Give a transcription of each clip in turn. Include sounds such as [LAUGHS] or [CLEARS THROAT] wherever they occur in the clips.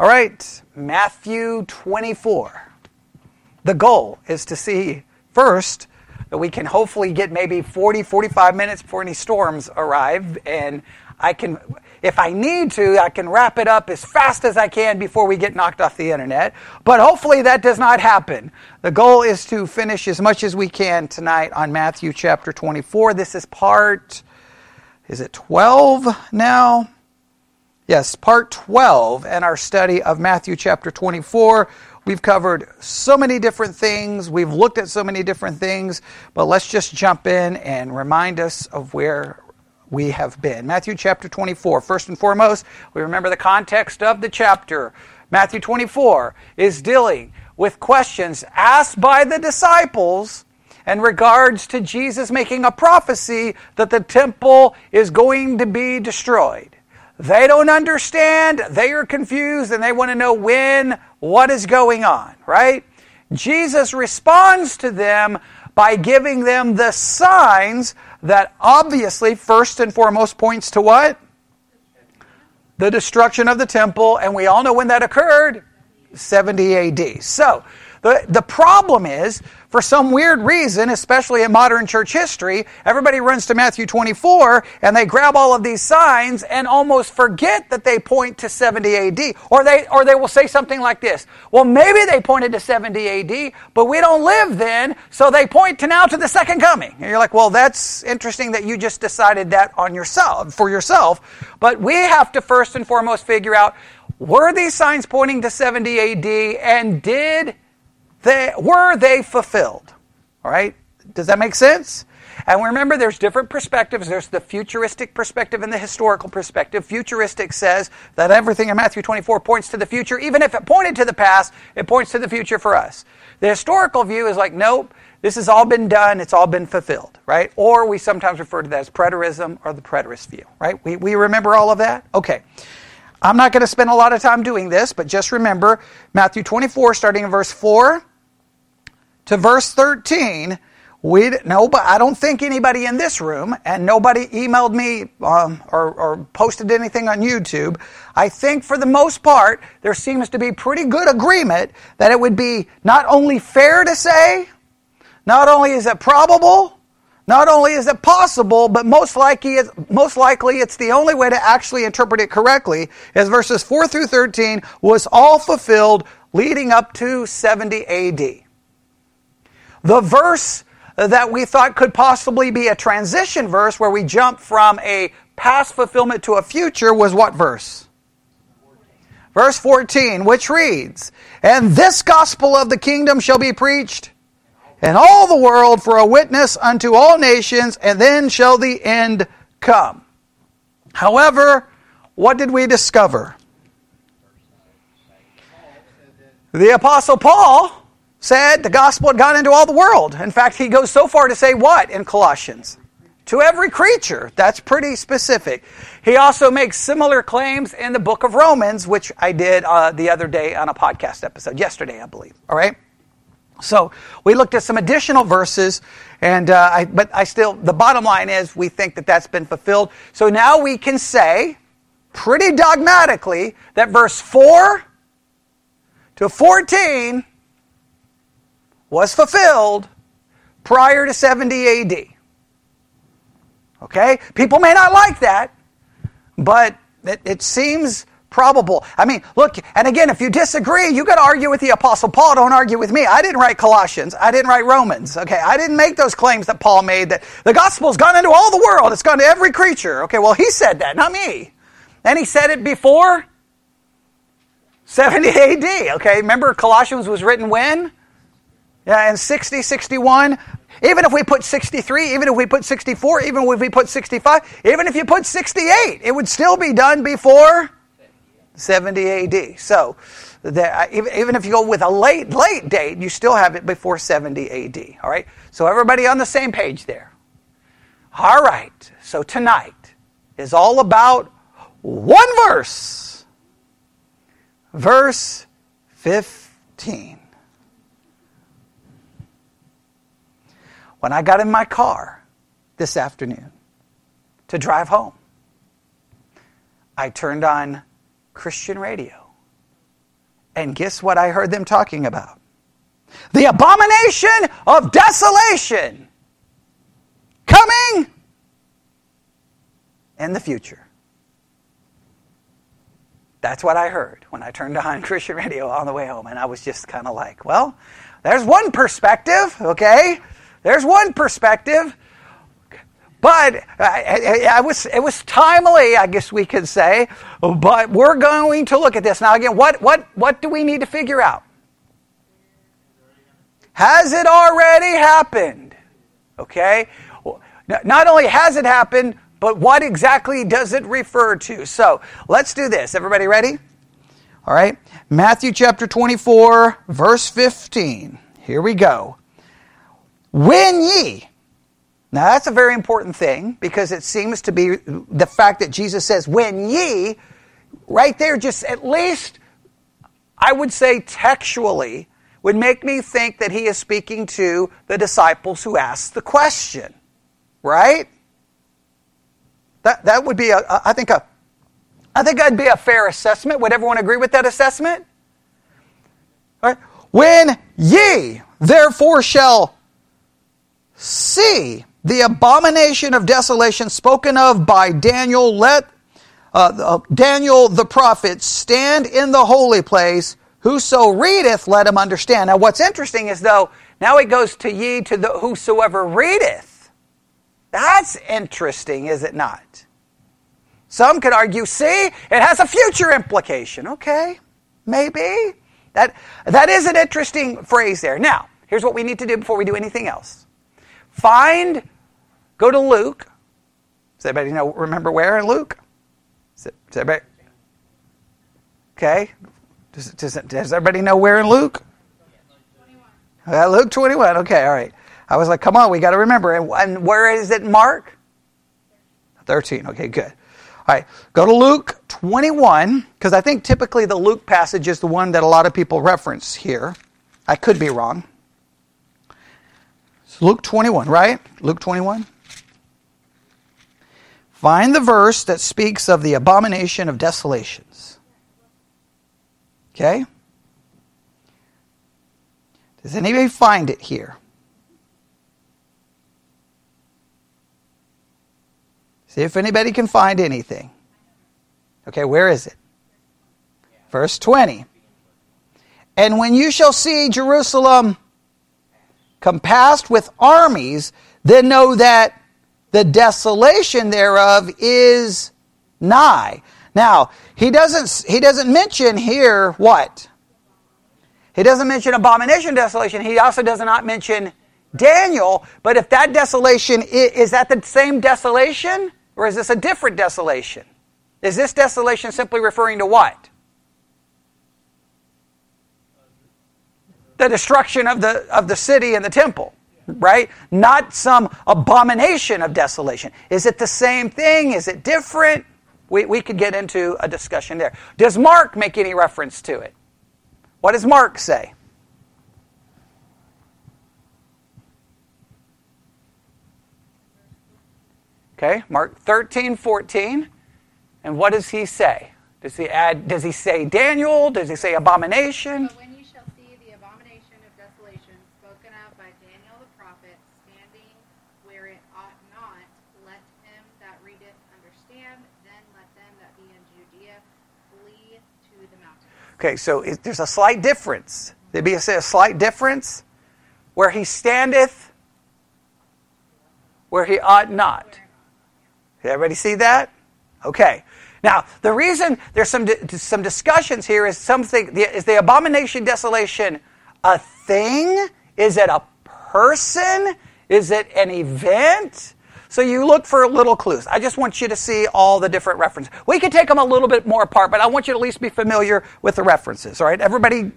All right, Matthew 24. The goal is to see first that we can hopefully get maybe 40, 45 minutes before any storms arrive. And I can, if I need to, I can wrap it up as fast as I can before we get knocked off the internet. But hopefully that does not happen. The goal is to finish as much as we can tonight on Matthew chapter 24. This is part, is it 12 now? Yes, part 12 in our study of Matthew chapter 24. We've covered so many different things. We've looked at so many different things, but let's just jump in and remind us of where we have been. Matthew chapter 24. First and foremost, we remember the context of the chapter. Matthew 24 is dealing with questions asked by the disciples in regards to Jesus making a prophecy that the temple is going to be destroyed. They don't understand, they are confused, and they want to know when, what is going on, right? Jesus responds to them by giving them the signs that obviously, first and foremost, points to what? The destruction of the temple, and we all know when that occurred 70 AD. So, the, the problem is, for some weird reason, especially in modern church history, everybody runs to Matthew 24 and they grab all of these signs and almost forget that they point to 70 AD. Or they, or they will say something like this Well, maybe they pointed to 70 AD, but we don't live then, so they point to now to the second coming. And you're like, Well, that's interesting that you just decided that on yourself, for yourself. But we have to first and foremost figure out were these signs pointing to 70 AD and did they, were they fulfilled? All right? Does that make sense? And remember, there's different perspectives. There's the futuristic perspective and the historical perspective. Futuristic says that everything in Matthew 24 points to the future. Even if it pointed to the past, it points to the future for us. The historical view is like, nope, this has all been done, it's all been fulfilled, right? Or we sometimes refer to that as preterism or the preterist view, right? We, we remember all of that? Okay. I'm not going to spend a lot of time doing this, but just remember Matthew 24, starting in verse 4 to verse 13, we no, but I don't think anybody in this room, and nobody emailed me um, or, or posted anything on YouTube. I think for the most part, there seems to be pretty good agreement that it would be not only fair to say, not only is it probable, not only is it possible, but most likely, most likely it's the only way to actually interpret it correctly, is verses 4 through 13 was all fulfilled leading up to 70 AD. The verse that we thought could possibly be a transition verse where we jump from a past fulfillment to a future was what verse? Verse 14, which reads, And this gospel of the kingdom shall be preached in all the world for a witness unto all nations, and then shall the end come. However, what did we discover? The Apostle Paul said the gospel had gone into all the world. In fact, he goes so far to say what in Colossians? To every creature. That's pretty specific. He also makes similar claims in the book of Romans, which I did uh, the other day on a podcast episode, yesterday, I believe. All right? So we looked at some additional verses, and uh, I, but I still, the bottom line is we think that that's been fulfilled. So now we can say, pretty dogmatically, that verse 4 to 14 was fulfilled prior to 70 AD. Okay? People may not like that, but it, it seems probable. I mean, look, and again, if you disagree, you got to argue with the Apostle Paul. Don't argue with me. I didn't write Colossians. I didn't write Romans. Okay, I didn't make those claims that Paul made that the gospel's gone into all the world. It's gone to every creature. Okay, well, he said that, not me. And he said it before 70 AD. Okay, remember Colossians was written when? Yeah, and 60, 61, even if we put 63, even if we put 64, even if we put 65, even if you put 68, it would still be done before 70 AD. So, even if you go with a late, late date, you still have it before 70 AD. All right? So, everybody on the same page there. All right. So, tonight is all about one verse. Verse 15. When I got in my car this afternoon to drive home, I turned on Christian radio And guess what I heard them talking about? The abomination of desolation coming in the future. That's what I heard when I turned on [LAUGHS] Christian radio on the way home. And I was just kind of like, well, there's one perspective, okay? There's one perspective. But uh, uh, I, I, was, it was timely, I guess we could say. But we're going to look at this. Now, again, what, what, what do we need to figure out? Has it already happened? Okay? Not only has it happened, but what exactly does it refer to? So let's do this. Everybody ready? All right. Matthew chapter 24, verse 15. Here we go. When ye. Now that's a very important thing because it seems to be the fact that Jesus says, when ye, right there, just at least, I would say textually, would make me think that he is speaking to the disciples who asked the question. Right? That, that would be, a, I think, a, I think that'd be a fair assessment. Would everyone agree with that assessment? Right. When ye therefore shall see the abomination of desolation spoken of by Daniel, let uh, uh, Daniel the prophet stand in the holy place. Whoso readeth, let him understand. Now, what's interesting is though now it goes to ye to the whosoever readeth. That's interesting, is it not? Some could argue, see, it has a future implication. Okay, maybe. That, that is an interesting phrase there. Now, here's what we need to do before we do anything else. Find, go to Luke. Does anybody know, remember where in Luke? Does, okay. Does, does, does everybody know where in Luke? 21. Luke 21. Okay, all right. I was like, come on, we got to remember. And, and where is it, Mark? 13. Okay, good. All right, go to Luke 21, because I think typically the Luke passage is the one that a lot of people reference here. I could be wrong. Luke 21, right? Luke 21. Find the verse that speaks of the abomination of desolations. Okay? Does anybody find it here? See if anybody can find anything. Okay, where is it? Verse 20. And when you shall see Jerusalem compassed with armies, then know that the desolation thereof is nigh. Now, he doesn't he doesn't mention here what? He doesn't mention abomination desolation. He also does not mention Daniel, but if that desolation is that the same desolation? Or is this a different desolation? Is this desolation simply referring to what? The destruction of the, of the city and the temple, right? Not some abomination of desolation. Is it the same thing? Is it different? We, we could get into a discussion there. Does Mark make any reference to it? What does Mark say? Okay, Mark 13, 14. And what does he say? Does he add, does he say Daniel? Does he say abomination? But when you shall see the abomination of desolation spoken of by Daniel the prophet standing where it ought not, let him that readeth understand, then let them that be in Judea flee to the mountains. Okay, so there's a slight difference. There be a, a slight difference where he standeth, where he ought not. Did Everybody see that? Okay. Now, the reason there's some some discussions here is something is the abomination desolation a thing? Is it a person? Is it an event? So you look for little clues. I just want you to see all the different references. We could take them a little bit more apart, but I want you to at least be familiar with the references. All right, everybody.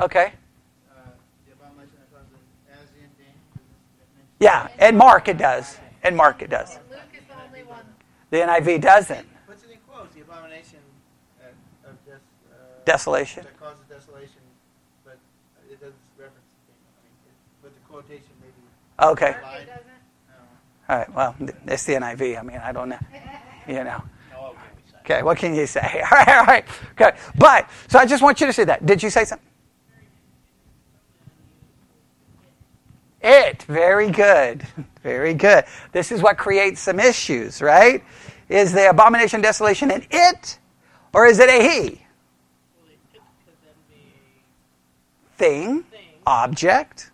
Okay. Yeah, and Mark it does. And Mark it does. Luke is the only one. The NIV doesn't. Puts it in quotes, the abomination uh, of des, uh, desolation. That causes desolation, but it doesn't reference the I mean, it, but the quotation maybe. Okay. Mark it doesn't. No. All right. Well, it's the NIV. I mean, I don't know. [LAUGHS] You know. Oh, How often we say Okay, what can you say? [LAUGHS] All right, all right. Okay, but so I just want you to see that. Did you say something? It. Very good. [LAUGHS] Very good. This is what creates some issues, right? Is the abomination desolation an it or is it a he? Thing, object.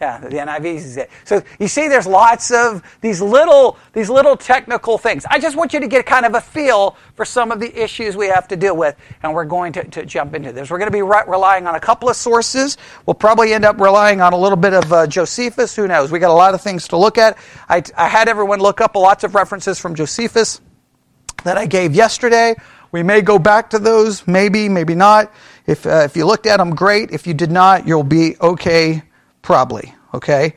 Yeah, the NIV is it. So you see, there's lots of these little these little technical things. I just want you to get kind of a feel for some of the issues we have to deal with, and we're going to, to jump into this. We're going to be re- relying on a couple of sources. We'll probably end up relying on a little bit of uh, Josephus. Who knows? We got a lot of things to look at. I, I had everyone look up lots of references from Josephus that I gave yesterday. We may go back to those, maybe, maybe not. If uh, if you looked at them, great. If you did not, you'll be okay Probably, okay?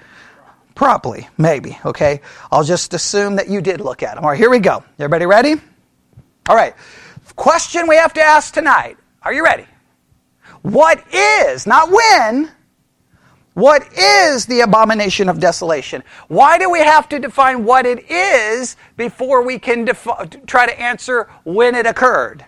Probably, maybe, okay? I'll just assume that you did look at them. All right, here we go. Everybody ready? All right. Question we have to ask tonight. Are you ready? What is, not when, what is the abomination of desolation? Why do we have to define what it is before we can defi- try to answer when it occurred?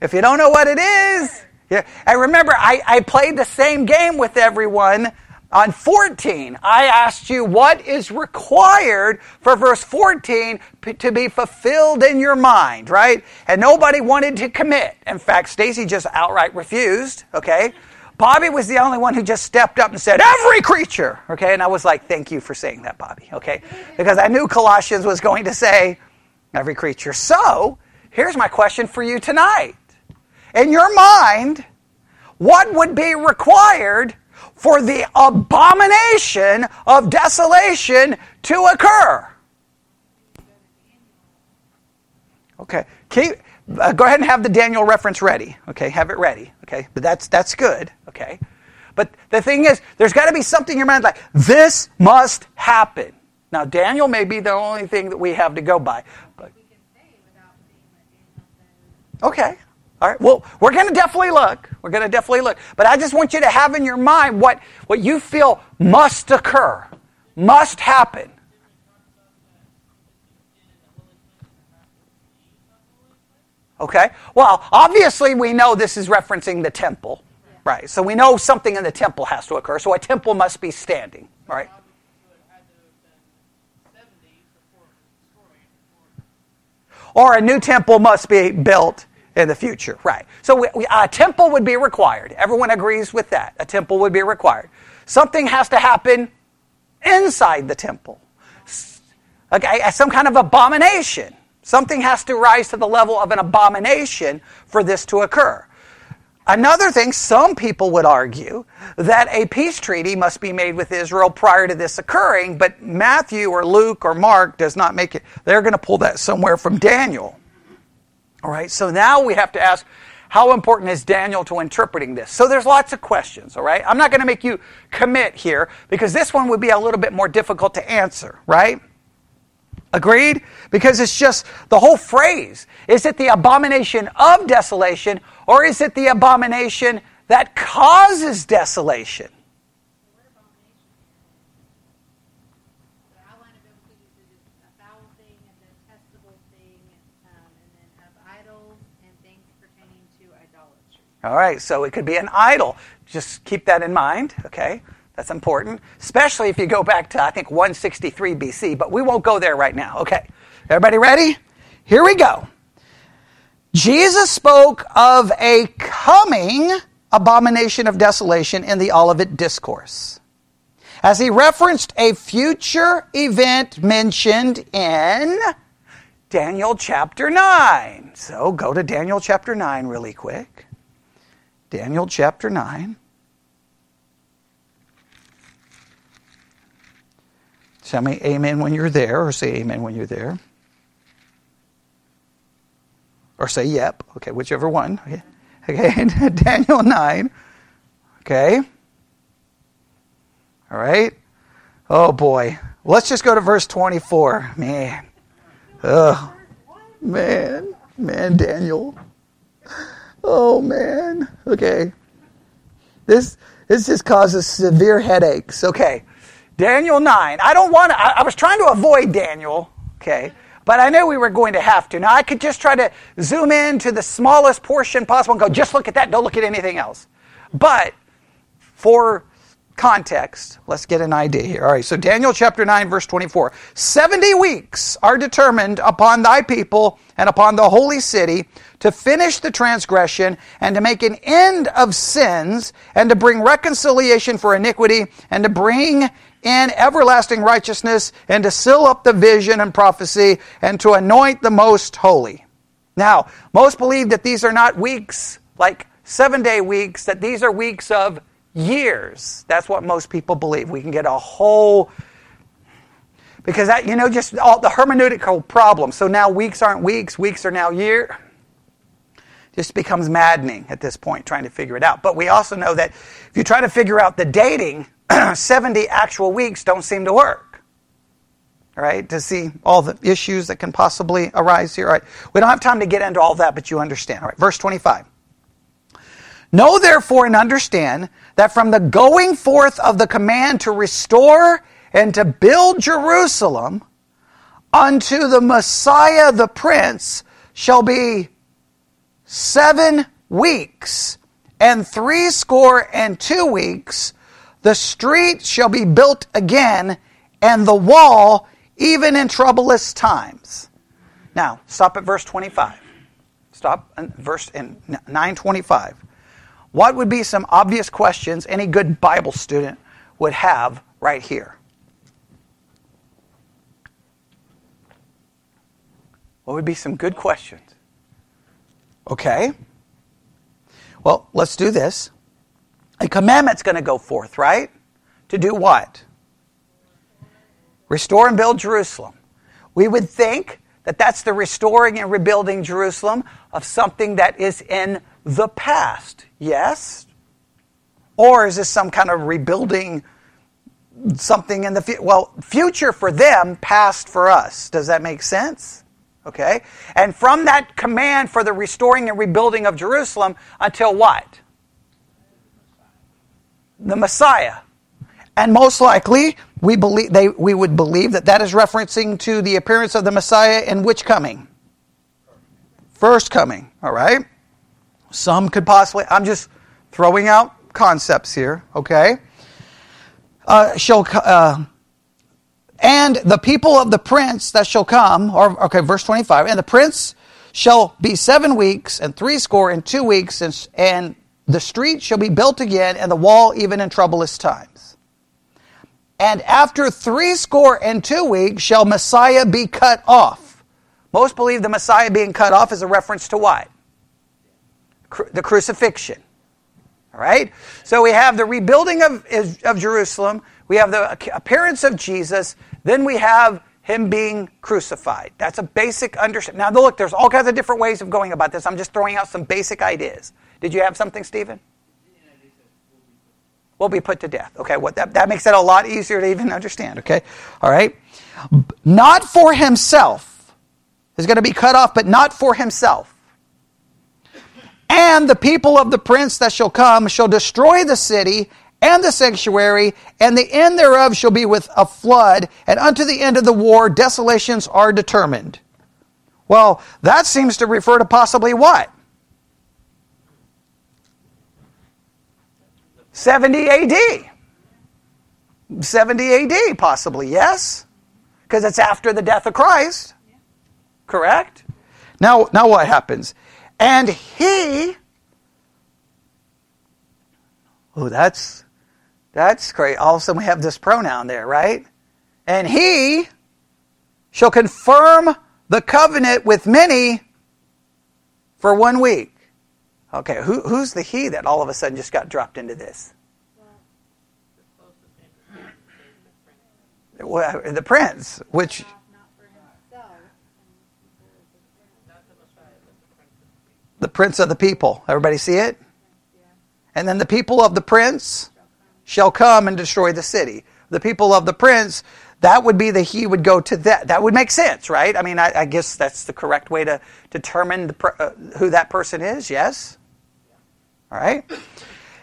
If you don't know what it is, yeah. And remember, I, I played the same game with everyone on 14. I asked you what is required for verse 14 p- to be fulfilled in your mind, right? And nobody wanted to commit. In fact, Stacy just outright refused, okay? Bobby was the only one who just stepped up and said, Every creature, okay? And I was like, Thank you for saying that, Bobby, okay? Because I knew Colossians was going to say, Every creature. So, here's my question for you tonight in your mind, what would be required for the abomination of desolation to occur? Okay, Keep, uh, go ahead and have the Daniel reference ready. Okay, have it ready. Okay, but that's that's good. Okay, but the thing is, there's got to be something in your mind like this must happen. Now, Daniel may be the only thing that we have to go by. But, okay, all right. Well, we're going to definitely look. We're going to definitely look. But I just want you to have in your mind what, what you feel must occur, must happen. Okay. Well, obviously we know this is referencing the temple, right? So we know something in the temple has to occur. So a temple must be standing, right? Or a new temple must be built in the future, right? So we, we, a temple would be required. Everyone agrees with that. A temple would be required. Something has to happen inside the temple. Okay, some kind of abomination. Something has to rise to the level of an abomination for this to occur. Another thing, some people would argue that a peace treaty must be made with Israel prior to this occurring, but Matthew or Luke or Mark does not make it. They're going to pull that somewhere from Daniel. All right, so now we have to ask how important is Daniel to interpreting this? So there's lots of questions, all right? I'm not going to make you commit here because this one would be a little bit more difficult to answer, right? Agreed? Because it's just the whole phrase. Is it the abomination of desolation or is it the abomination that causes desolation? All right, so it could be an idol. Just keep that in mind, okay? That's important, especially if you go back to, I think, 163 BC, but we won't go there right now. Okay, everybody ready? Here we go. Jesus spoke of a coming abomination of desolation in the Olivet Discourse. As he referenced a future event mentioned in Daniel chapter 9. So go to Daniel chapter 9 really quick. Daniel chapter 9. Tell me amen when you're there, or say amen when you're there. Or say yep. Okay, whichever one. Okay, okay. [LAUGHS] Daniel 9. Okay. All right. Oh boy. Let's just go to verse 24. Man. Oh, man. Man, Daniel. Oh man. Okay. This this just causes severe headaches. Okay. Daniel 9. I don't want to I, I was trying to avoid Daniel, okay? but I knew we were going to have to. Now, I could just try to zoom in to the smallest portion possible and go, just look at that, don't look at anything else. But for context, let's get an idea here. All right, so Daniel chapter 9, verse 24. 70 weeks are determined upon thy people and upon the holy city to finish the transgression and to make an end of sins and to bring reconciliation for iniquity and to bring in everlasting righteousness and to seal up the vision and prophecy and to anoint the most holy. Now, most believe that these are not weeks like seven day weeks, that these are weeks of years. That's what most people believe. We can get a whole because that you know just all the hermeneutical problem. So now weeks aren't weeks, weeks are now year. Just becomes maddening at this point trying to figure it out. But we also know that if you try to figure out the dating, [CLEARS THROAT] 70 actual weeks don't seem to work. Right, to see all the issues that can possibly arise here. All right, we don't have time to get into all that, but you understand. All right, verse 25. Know therefore and understand that from the going forth of the command to restore and to build Jerusalem unto the Messiah the Prince shall be seven weeks and three score and two weeks the street shall be built again, and the wall even in troublous times. Now, stop at verse 25. Stop at verse in 925. What would be some obvious questions any good Bible student would have right here? What would be some good questions? Okay. Well, let's do this. A commandment's going to go forth, right? To do what? Restore and build Jerusalem. We would think that that's the restoring and rebuilding Jerusalem of something that is in the past. Yes? Or is this some kind of rebuilding something in the future? Well, future for them, past for us. Does that make sense? Okay? And from that command for the restoring and rebuilding of Jerusalem until what? the Messiah. And most likely, we, believe, they, we would believe that that is referencing to the appearance of the Messiah in which coming? First coming, all right? Some could possibly, I'm just throwing out concepts here, okay? Uh, shall, uh, and the people of the prince that shall come, or, okay, verse 25, and the prince shall be seven weeks and three score and two weeks, and, and the street shall be built again, and the wall even in troublous times. And after three score and two weeks shall Messiah be cut off. Most believe the Messiah being cut off is a reference to what? The crucifixion. All right? So we have the rebuilding of, of Jerusalem, we have the appearance of Jesus, then we have him being crucified. That's a basic understanding. Now, look, there's all kinds of different ways of going about this. I'm just throwing out some basic ideas. Did you have something, Stephen? Will be put to death. Okay, what that, that makes it a lot easier to even understand. Okay, all right. Not for himself is going to be cut off, but not for himself. And the people of the prince that shall come shall destroy the city and the sanctuary, and the end thereof shall be with a flood, and unto the end of the war desolations are determined. Well, that seems to refer to possibly what? 70 AD. 70 AD, possibly, yes? Because it's after the death of Christ. Correct? Now, now what happens? And he. Oh, that's that's great. All of a sudden we have this pronoun there, right? And he shall confirm the covenant with many for one week. Okay, who, who's the he that all of a sudden just got dropped into this? Well, the prince, which. The prince of the people. Everybody see it? And then the people of the prince shall come and destroy the city. The people of the prince, that would be the he would go to that. That would make sense, right? I mean, I, I guess that's the correct way to determine the, uh, who that person is, yes? All right?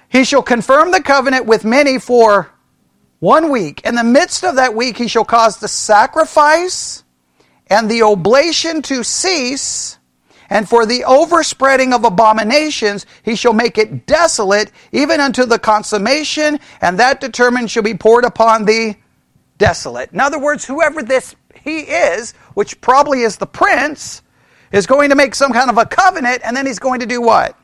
He shall confirm the covenant with many for one week. In the midst of that week, he shall cause the sacrifice and the oblation to cease, and for the overspreading of abominations, he shall make it desolate, even unto the consummation, and that determined shall be poured upon the desolate. In other words, whoever this he is, which probably is the prince, is going to make some kind of a covenant, and then he's going to do what?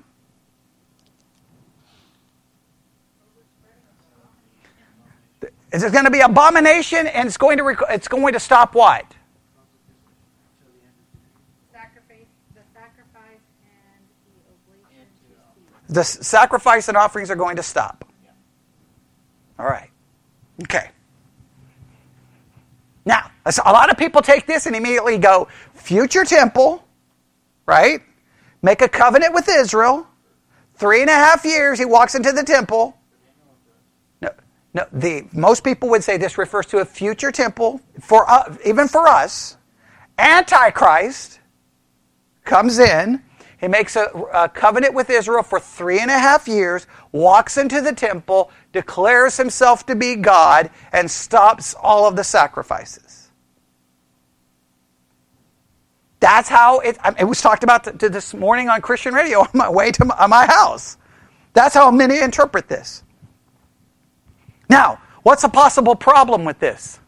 Is it going to be abomination, and it's going to rec- it's going to stop what? Sacrifice, the sacrifice and the oblation to cease. The sacrifice and offerings are going to stop. All right. Okay. Now, a lot of people take this and immediately go, future temple, right? Make a covenant with Israel. Three and a half years, he walks into the temple. No, no. The most people would say this refers to a future temple for uh, even for us. Antichrist comes in. He makes a, a covenant with Israel for three and a half years, walks into the temple, declares himself to be God, and stops all of the sacrifices. That's how it, it was talked about to this morning on Christian radio [LAUGHS] on my way to my, my house. That's how many interpret this. Now, what's a possible problem with this?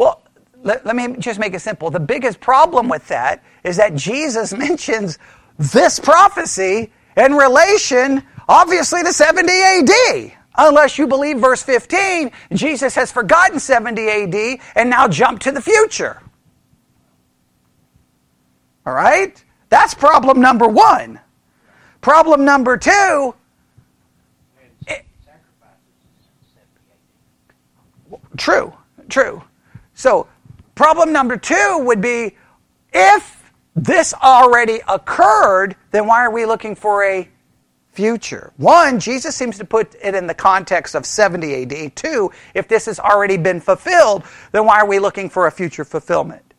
Well, let, let me just make it simple. The biggest problem with that is that Jesus [LAUGHS] mentions this prophecy in relation, obviously, to 70 AD. Unless you believe verse 15, Jesus has forgotten 70 AD and now jumped to the future. All right? That's problem number one. Problem number two. it- true, true. So, problem number two would be if this already occurred, then why are we looking for a future? One, Jesus seems to put it in the context of 70 AD. Two, if this has already been fulfilled, then why are we looking for a future fulfillment?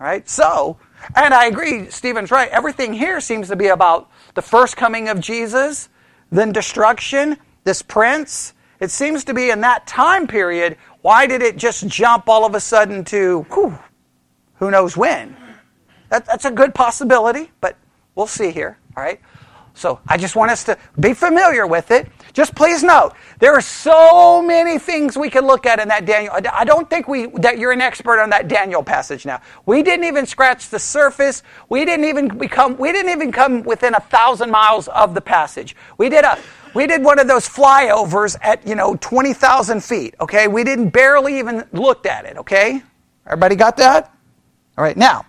All right? So, and I agree, Stephen's right. Everything here seems to be about the first coming of Jesus, then destruction, this prince. It seems to be in that time period. Why did it just jump all of a sudden to whew, who knows when? That, that's a good possibility, but we'll see here. All right? So I just want us to be familiar with it. Just please note, there are so many things we can look at in that Daniel. I don't think we that you're an expert on that Daniel passage now. We didn't even scratch the surface. We didn't even become we didn't even come within a thousand miles of the passage. We did a we did one of those flyovers at you know twenty thousand feet. Okay, we didn't barely even looked at it. Okay, everybody got that? All right, now.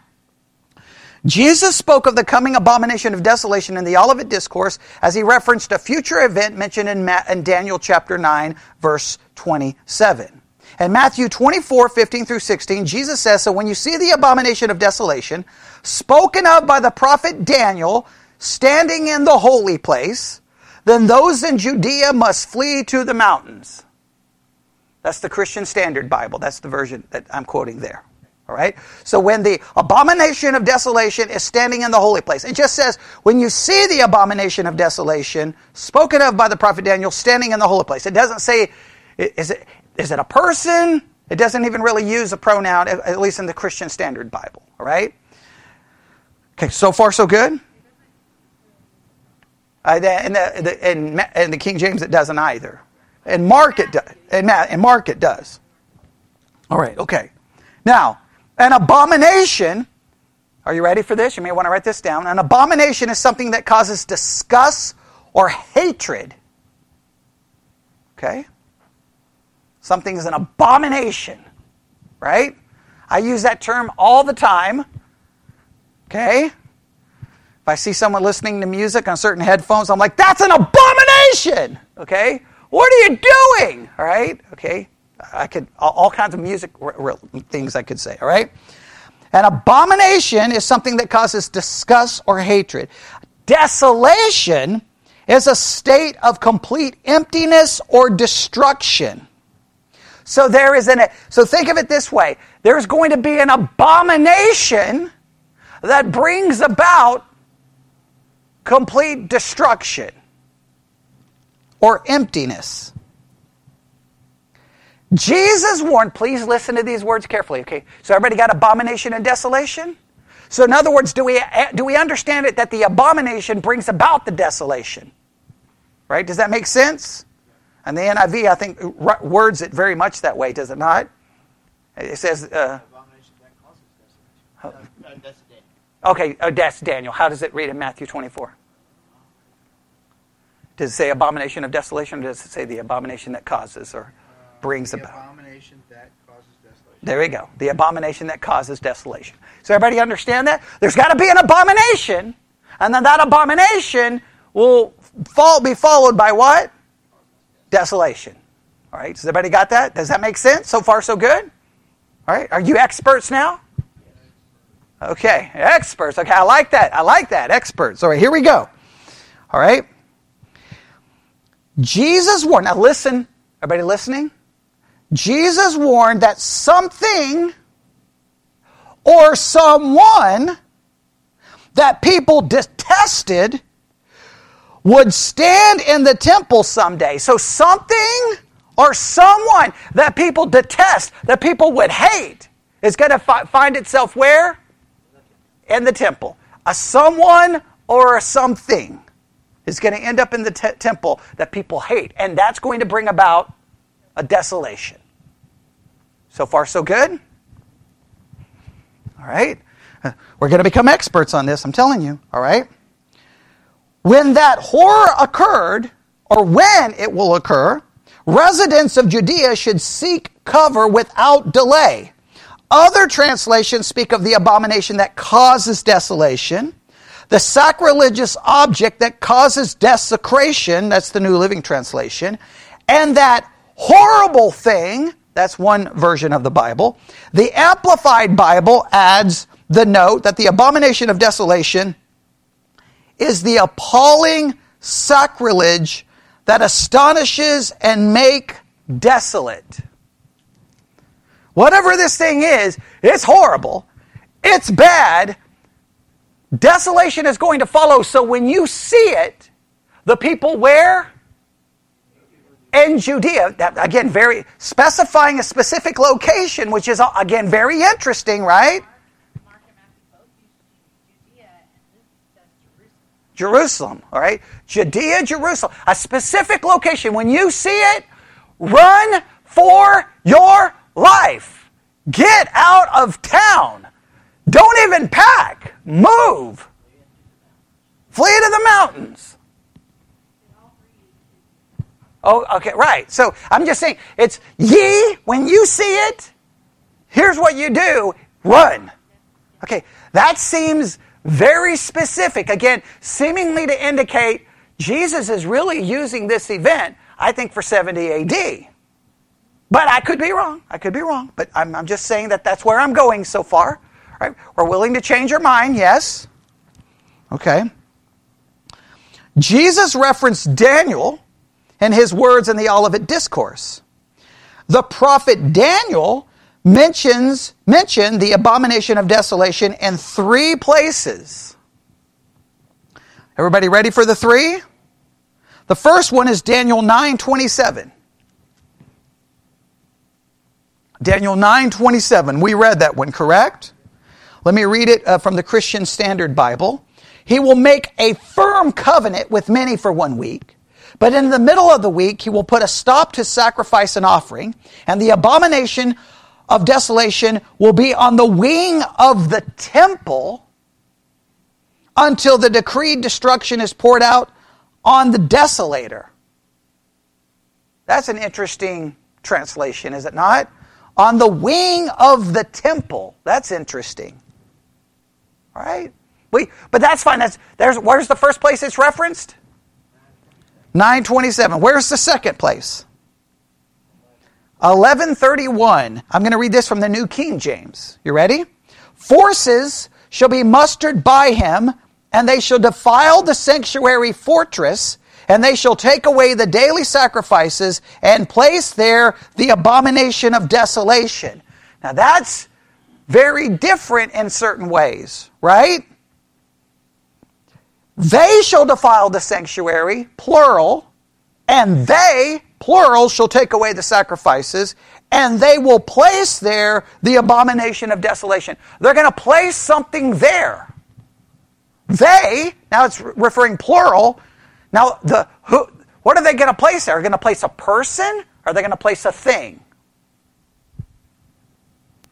Jesus spoke of the coming abomination of desolation in the Olivet Discourse as he referenced a future event mentioned in, Ma- in Daniel chapter 9, verse 27. In Matthew 24, 15 through 16, Jesus says, So when you see the abomination of desolation, spoken of by the prophet Daniel, standing in the holy place, then those in Judea must flee to the mountains. That's the Christian Standard Bible. That's the version that I'm quoting there. All right? So when the abomination of desolation is standing in the holy place, it just says, when you see the abomination of desolation spoken of by the prophet Daniel standing in the holy place. It doesn't say, is it, is it a person? It doesn't even really use a pronoun, at least in the Christian Standard Bible. All right? Okay, so far so good? Uh, the- in, the, the, Ma- in the King James, it doesn't either. And Mark, it does. Ma- in Mark, it does. All right, okay. Now, an abomination, are you ready for this? You may want to write this down. An abomination is something that causes disgust or hatred. Okay? Something is an abomination, right? I use that term all the time. Okay? If I see someone listening to music on certain headphones, I'm like, that's an abomination! Okay? What are you doing? All right? Okay? I could, all, kinds of music things I could say, all right? An abomination is something that causes disgust or hatred. Desolation is a state of complete emptiness or destruction. So there is an, so think of it this way. There's going to be an abomination that brings about complete destruction. or emptiness. Jesus warned, please listen to these words carefully, okay? So everybody got abomination and desolation? So in other words, do we do we understand it that the abomination brings about the desolation? Right? Does that make sense? And the NIV, I think, words it very much that way, does it not? It says. Uh, okay, oh, that's Daniel. How does it read in Matthew 24? Does it say abomination of desolation, or does it say the abomination that causes or brings the about? abomination that causes desolation. There we go. The abomination that causes desolation. So everybody understand that? There's got to be an abomination, and then that abomination will fall, be followed by what? Desolation. All right. Does everybody got that? Does that make sense? So far, so good. All right. Are you experts now? Okay, experts. Okay, I like that. I like that. Experts. All right, here we go. All right. Jesus warned. Now listen. Everybody listening? Jesus warned that something or someone that people detested would stand in the temple someday. So something or someone that people detest, that people would hate, is going to fi- find itself where? In the temple. A someone or a something is going to end up in the te- temple that people hate. And that's going to bring about a desolation. So far, so good? All right? Uh, we're going to become experts on this, I'm telling you. All right? When that horror occurred, or when it will occur, residents of Judea should seek cover without delay. Other translations speak of the abomination that causes desolation, the sacrilegious object that causes desecration, that's the New Living Translation, and that horrible thing, that's one version of the Bible. The Amplified Bible adds the note that the abomination of desolation is the appalling sacrilege that astonishes and make desolate. Whatever this thing is, it's horrible. It's bad. Desolation is going to follow. So when you see it, the people where? In Judea. That, again, very specifying a specific location, which is again very interesting, right? Jerusalem, all right? Judea, Jerusalem, a specific location. When you see it, run for your life. Get out of town. Don't even pack. Move. Flee to the mountains. Oh, okay, right. So I'm just saying, it's ye, when you see it, here's what you do run. Okay, that seems very specific. Again, seemingly to indicate Jesus is really using this event, I think, for 70 AD. But I could be wrong. I could be wrong. But I'm, I'm just saying that that's where I'm going so far. Right? We're willing to change our mind, yes. Okay. Jesus referenced Daniel and his words in the Olivet Discourse. The prophet Daniel mentions mentioned the abomination of desolation in three places. Everybody ready for the three? The first one is Daniel 9:27. Daniel 9:27. We read that one, correct? Let me read it uh, from the Christian Standard Bible. He will make a firm covenant with many for one week, but in the middle of the week he will put a stop to sacrifice and offering, and the abomination of desolation will be on the wing of the temple until the decreed destruction is poured out on the desolator. That's an interesting translation, is it not? On the wing of the temple. That's interesting. All right? We, but that's fine. That's, there's, where's the first place it's referenced? 927. Where's the second place? 1131. I'm going to read this from the New King James. You ready? Forces shall be mustered by him, and they shall defile the sanctuary fortress, and they shall take away the daily sacrifices and place there the abomination of desolation. Now that's very different in certain ways, right? They shall defile the sanctuary, plural, And they, plural, shall take away the sacrifices, and they will place there the abomination of desolation. They're going to place something there. They, now it's referring plural. Now, the who, what are they going to place there? Are they going to place a person? Or are they going to place a thing?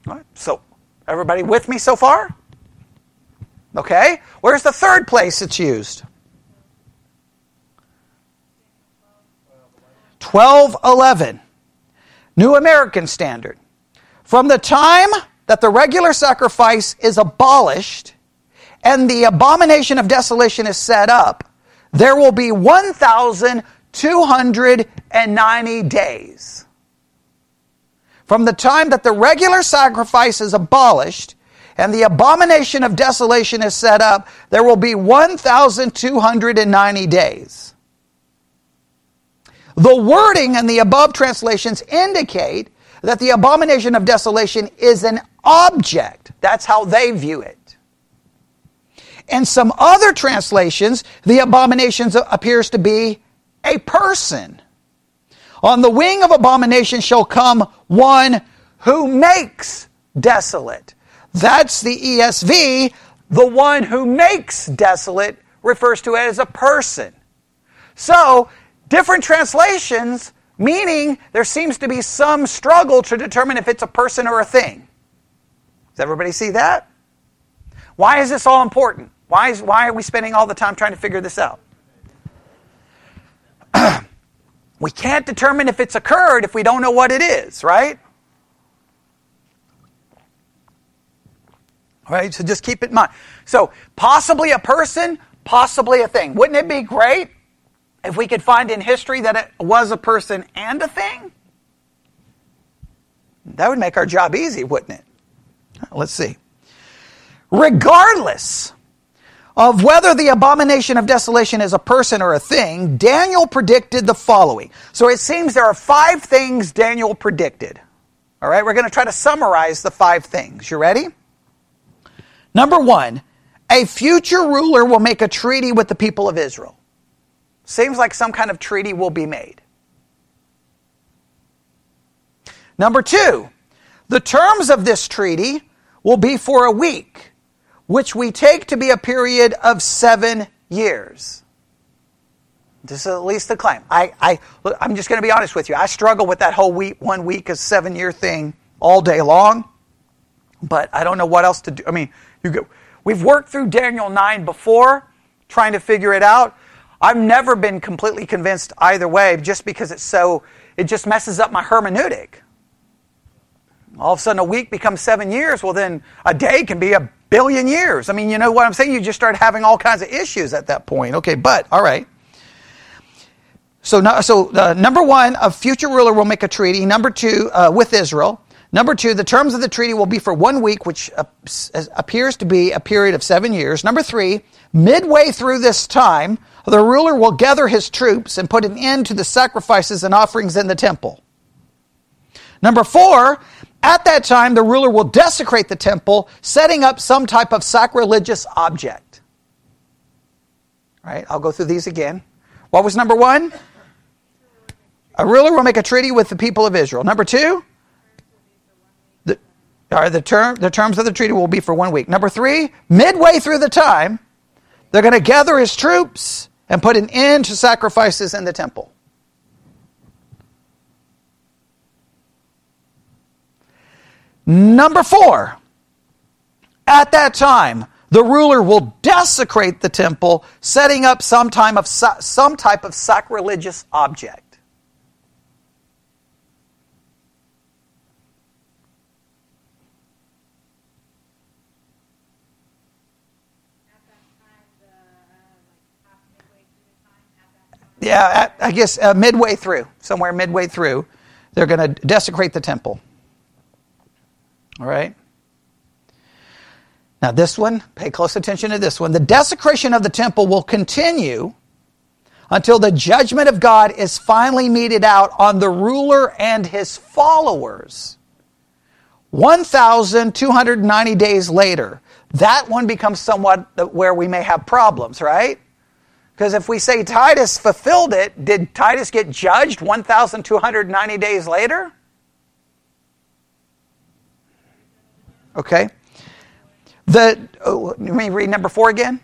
All right, so, everybody with me so far? Okay. Where's the third place it's used? 1211. New American Standard. From the time that the regular sacrifice is abolished and the abomination of desolation is set up, there will be 1,290 days. From the time that the regular sacrifice is abolished and the abomination of desolation is set up, there will be 1,290 days. The wording in the above translations indicate that the abomination of desolation is an object. That's how they view it. In some other translations, the abomination appears to be a person. On the wing of abomination shall come one who makes desolate. That's the ESV. The one who makes desolate refers to it as a person. So, different translations, meaning there seems to be some struggle to determine if it's a person or a thing. Does everybody see that? Why is this all important? Why, is, why are we spending all the time trying to figure this out? [CLEARS THROAT] we can't determine if it's occurred if we don't know what it is, right? Right, so just keep it in mind. So, possibly a person, possibly a thing. Wouldn't it be great if we could find in history that it was a person and a thing? That would make our job easy, wouldn't it? Let's see. Regardless of whether the abomination of desolation is a person or a thing, Daniel predicted the following. So it seems there are five things Daniel predicted. All right, we're going to try to summarize the five things. You ready? Number one, a future ruler will make a treaty with the people of Israel. Seems like some kind of treaty will be made. Number two, the terms of this treaty will be for a week, which we take to be a period of seven years. This is at least the claim. I, I, I'm just going to be honest with you. I struggle with that whole week, one week, a seven year thing all day long, but I don't know what else to do. I mean, you go, we've worked through Daniel 9 before, trying to figure it out. I've never been completely convinced either way just because it's so, it just messes up my hermeneutic. All of a sudden, a week becomes seven years. Well, then a day can be a billion years. I mean, you know what I'm saying? You just start having all kinds of issues at that point. Okay, but, all right. So, now so uh, number one, a future ruler will make a treaty. Number two, uh, with Israel. Number two, the terms of the treaty will be for one week, which appears to be a period of seven years. Number three, midway through this time, the ruler will gather his troops and put an end to the sacrifices and offerings in the temple. Number four, at that time, the ruler will desecrate the temple, setting up some type of sacrilegious object. All right, I'll go through these again. What was number one? A ruler will make a treaty with the people of Israel. Number two, The, or the, term, the terms of the treaty will be for one week. Number three, midway through the time, they're going to gather his troops and put an end to sacrifices in the temple. Number four, at that time, the ruler will desecrate the temple, setting up some, time of, some type of sacrilegious object. Yeah, I guess uh, midway through, somewhere midway through, they're going to desecrate the temple. All right? Now, this one, pay close attention to this one. The desecration of the temple will continue until the judgment of God is finally meted out on the ruler and his followers. 1,290 days later, that one becomes somewhat where we may have problems, right? Because if we say Titus fulfilled it, did Titus get judged 1,290 days later? Okay. The, oh, let me read number four again.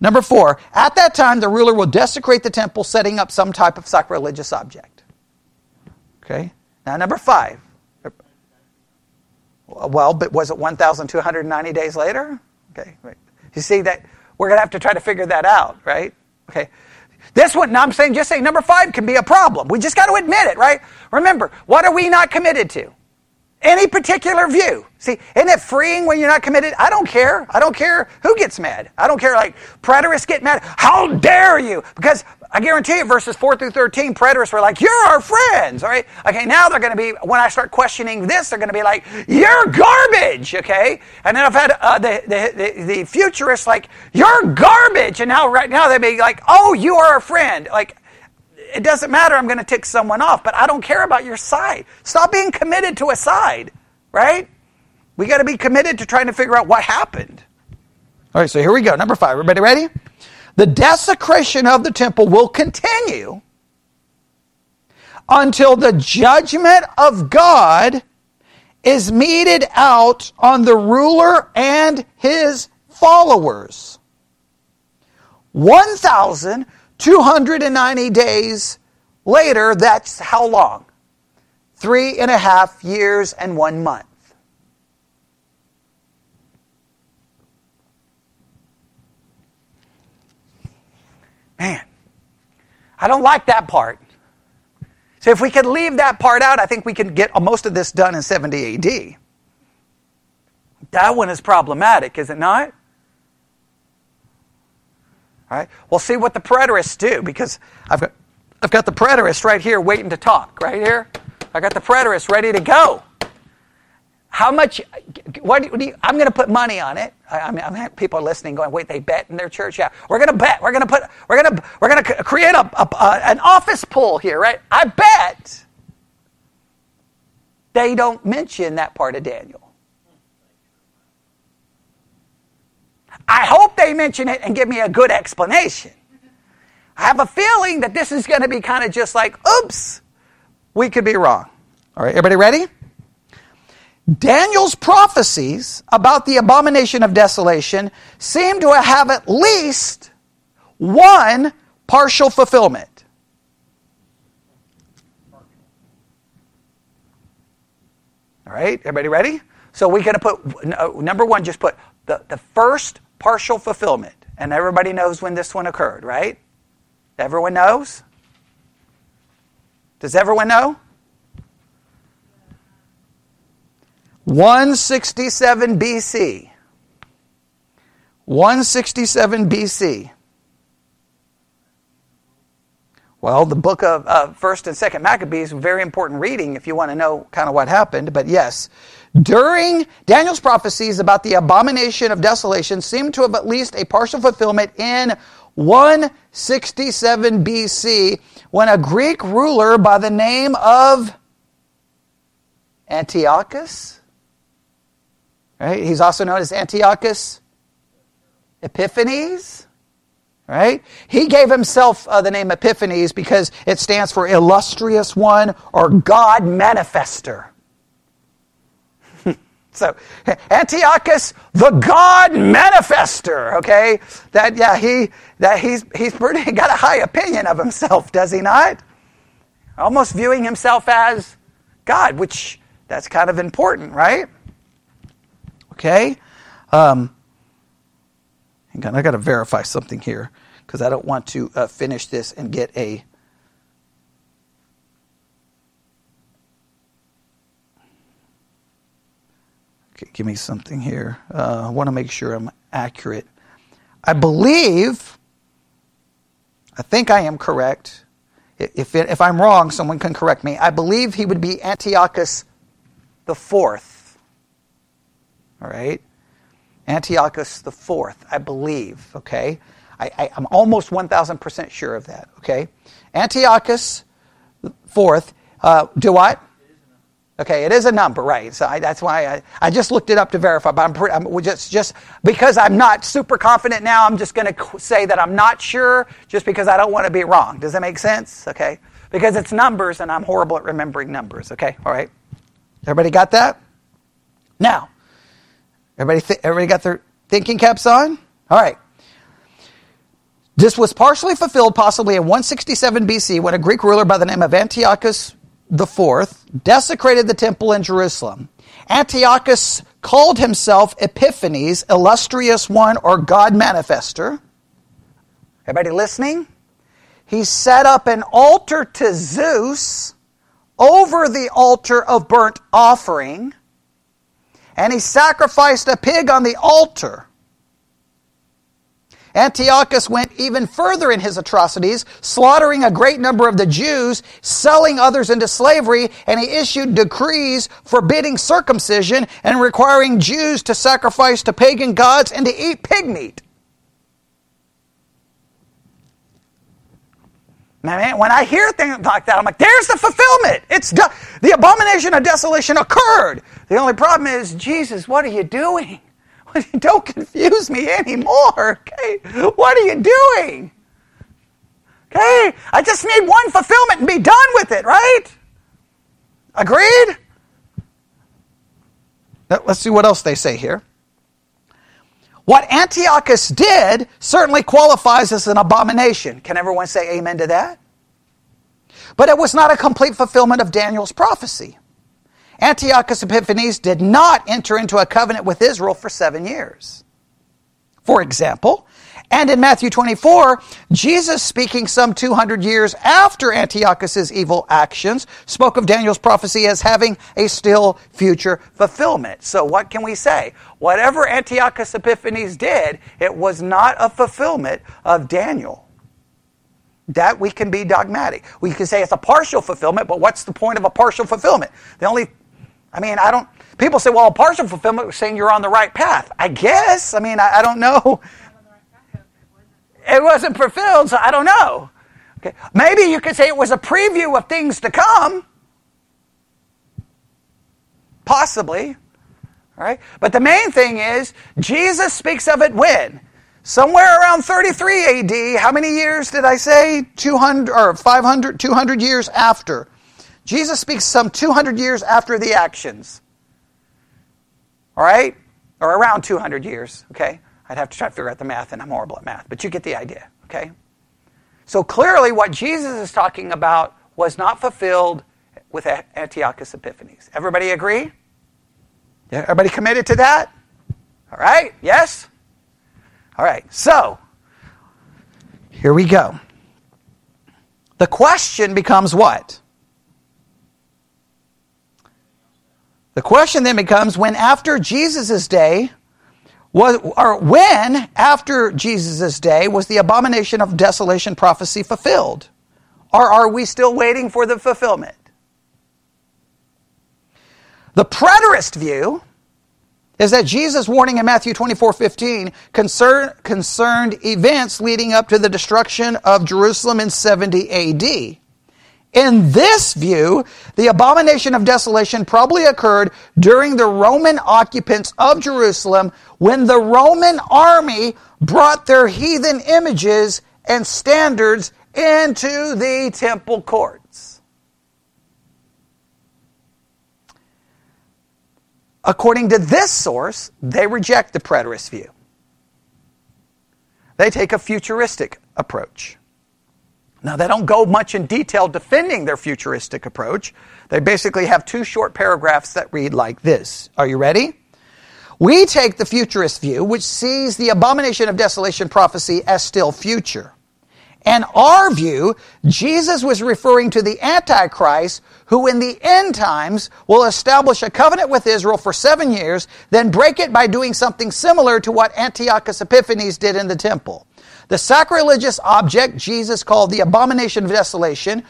Number four, at that time the ruler will desecrate the temple, setting up some type of sacrilegious object. Okay. Now, number five. Well, but was it 1,290 days later? Okay. Right. You see that we're going to have to try to figure that out, right? Okay. This one, now I'm saying, just saying number five can be a problem. We just got to admit it, right? Remember, what are we not committed to? Any particular view. See, isn't it freeing when you're not committed? I don't care. I don't care who gets mad. I don't care, like, preterists get mad. How dare you? Because I guarantee you, verses 4 through 13, preterists were like, You're our friends, all right? Okay, now they're going to be, when I start questioning this, they're going to be like, You're garbage, okay? And then I've had uh, the, the, the, the futurists like, You're garbage. And now, right now, they'd be like, Oh, you are a friend. Like, it doesn't matter, I'm going to tick someone off, but I don't care about your side. Stop being committed to a side, right? We got to be committed to trying to figure out what happened. All right, so here we go. Number five. Everybody ready? The desecration of the temple will continue until the judgment of God is meted out on the ruler and his followers. 1,000 290 days later, that's how long? Three and a half years and one month. Man, I don't like that part. So if we could leave that part out, I think we can get most of this done in 70 AD. That one is problematic, is it not? Right? We'll see what the preterists do because I've got, I've got the preterist right here waiting to talk, right here. I got the preterist ready to go. How much? What do you, I'm going to put money on it. I, I mean, I mean, people are listening, going, "Wait, they bet in their church? Yeah, we're going to bet. We're going to put. We're going to. We're going to create a, a, a, an office pool here, right? I bet they don't mention that part of Daniel. I hope they mention it and give me a good explanation. I have a feeling that this is going to be kind of just like, oops, we could be wrong. All right, everybody ready? Daniel's prophecies about the abomination of desolation seem to have at least one partial fulfillment. All right, everybody ready? So we're going to put, uh, number one, just put the, the first partial fulfillment. And everybody knows when this one occurred, right? Everyone knows? Does everyone know? 167 BC. 167 BC. Well, the book of uh, First and Second Maccabees, very important reading if you want to know kind of what happened. But yes, during Daniel's prophecies about the abomination of desolation seem to have at least a partial fulfillment in 167 BC when a Greek ruler by the name of Antiochus, right? He's also known as Antiochus Epiphanes right? He gave himself uh, the name Epiphanes because it stands for illustrious one or God manifester. So [LAUGHS] Antiochus, the God manifester, okay? That yeah, he that he's he's pretty [LAUGHS] got a high opinion of himself, does he not? Almost viewing himself as God, which that's kind of important, right? Okay. Um, hang on, I got to verify something here because I don't want to uh, finish this and get a. give me something here. Uh, I want to make sure I'm accurate. I believe, I think I am correct. If, it, if I'm wrong, someone can correct me. I believe he would be Antiochus the fourth. All right? Antiochus the fourth, I believe, okay? I, am almost 1,000% sure of that, okay? Antiochus IV, uh, do what? Okay, it is a number, right? So I, that's why I, I just looked it up to verify. But I'm, pretty, I'm just just because I'm not super confident now. I'm just going to say that I'm not sure, just because I don't want to be wrong. Does that make sense? Okay, because it's numbers, and I'm horrible at remembering numbers. Okay, all right. Everybody got that? Now, everybody, th- everybody got their thinking caps on? All right. This was partially fulfilled possibly in 167 BC when a Greek ruler by the name of Antiochus IV desecrated the temple in Jerusalem. Antiochus called himself Epiphanes, illustrious one or God manifester. Everybody listening? He set up an altar to Zeus over the altar of burnt offering, and he sacrificed a pig on the altar. Antiochus went even further in his atrocities, slaughtering a great number of the Jews, selling others into slavery, and he issued decrees forbidding circumcision and requiring Jews to sacrifice to pagan gods and to eat pig meat. Man, when I hear things like that, I'm like, there's the fulfillment. It's the abomination of desolation occurred. The only problem is, Jesus, what are you doing? [LAUGHS] Don't confuse me anymore. Okay? What are you doing? Okay? I just need one fulfillment and be done with it, right? Agreed? Let's see what else they say here. What Antiochus did certainly qualifies as an abomination. Can everyone say amen to that? But it was not a complete fulfillment of Daniel's prophecy. Antiochus Epiphanes did not enter into a covenant with Israel for seven years. For example, and in Matthew 24, Jesus, speaking some 200 years after Antiochus's evil actions, spoke of Daniel's prophecy as having a still future fulfillment. So what can we say? Whatever Antiochus Epiphanes did, it was not a fulfillment of Daniel. That we can be dogmatic. We can say it's a partial fulfillment, but what's the point of a partial fulfillment? The only I mean, I don't. People say, well, partial fulfillment was saying you're on the right path. I guess. I mean, I, I don't know. It wasn't fulfilled, so I don't know. Okay. Maybe you could say it was a preview of things to come. Possibly. All right? But the main thing is, Jesus speaks of it when? Somewhere around 33 AD. How many years did I say? 200 or 500, 200 years after. Jesus speaks some 200 years after the actions. All right? Or around 200 years, okay? I'd have to try to figure out the math, and I'm horrible at math, but you get the idea, okay? So clearly, what Jesus is talking about was not fulfilled with Antiochus Epiphanes. Everybody agree? Yeah, everybody committed to that? All right? Yes? All right, so here we go. The question becomes what? The question then becomes when after Jesus' day, was, or when after Jesus' day was the abomination of desolation prophecy fulfilled? Or are we still waiting for the fulfillment? The preterist view is that Jesus' warning in Matthew 24 15 concern, concerned events leading up to the destruction of Jerusalem in 70 AD. In this view, the abomination of desolation probably occurred during the Roman occupants of Jerusalem when the Roman army brought their heathen images and standards into the temple courts. According to this source, they reject the preterist view. They take a futuristic approach. Now, they don't go much in detail defending their futuristic approach. They basically have two short paragraphs that read like this. Are you ready? We take the futurist view, which sees the abomination of desolation prophecy as still future. And our view, Jesus was referring to the Antichrist, who in the end times will establish a covenant with Israel for seven years, then break it by doing something similar to what Antiochus Epiphanes did in the temple. The sacrilegious object Jesus called the abomination of desolation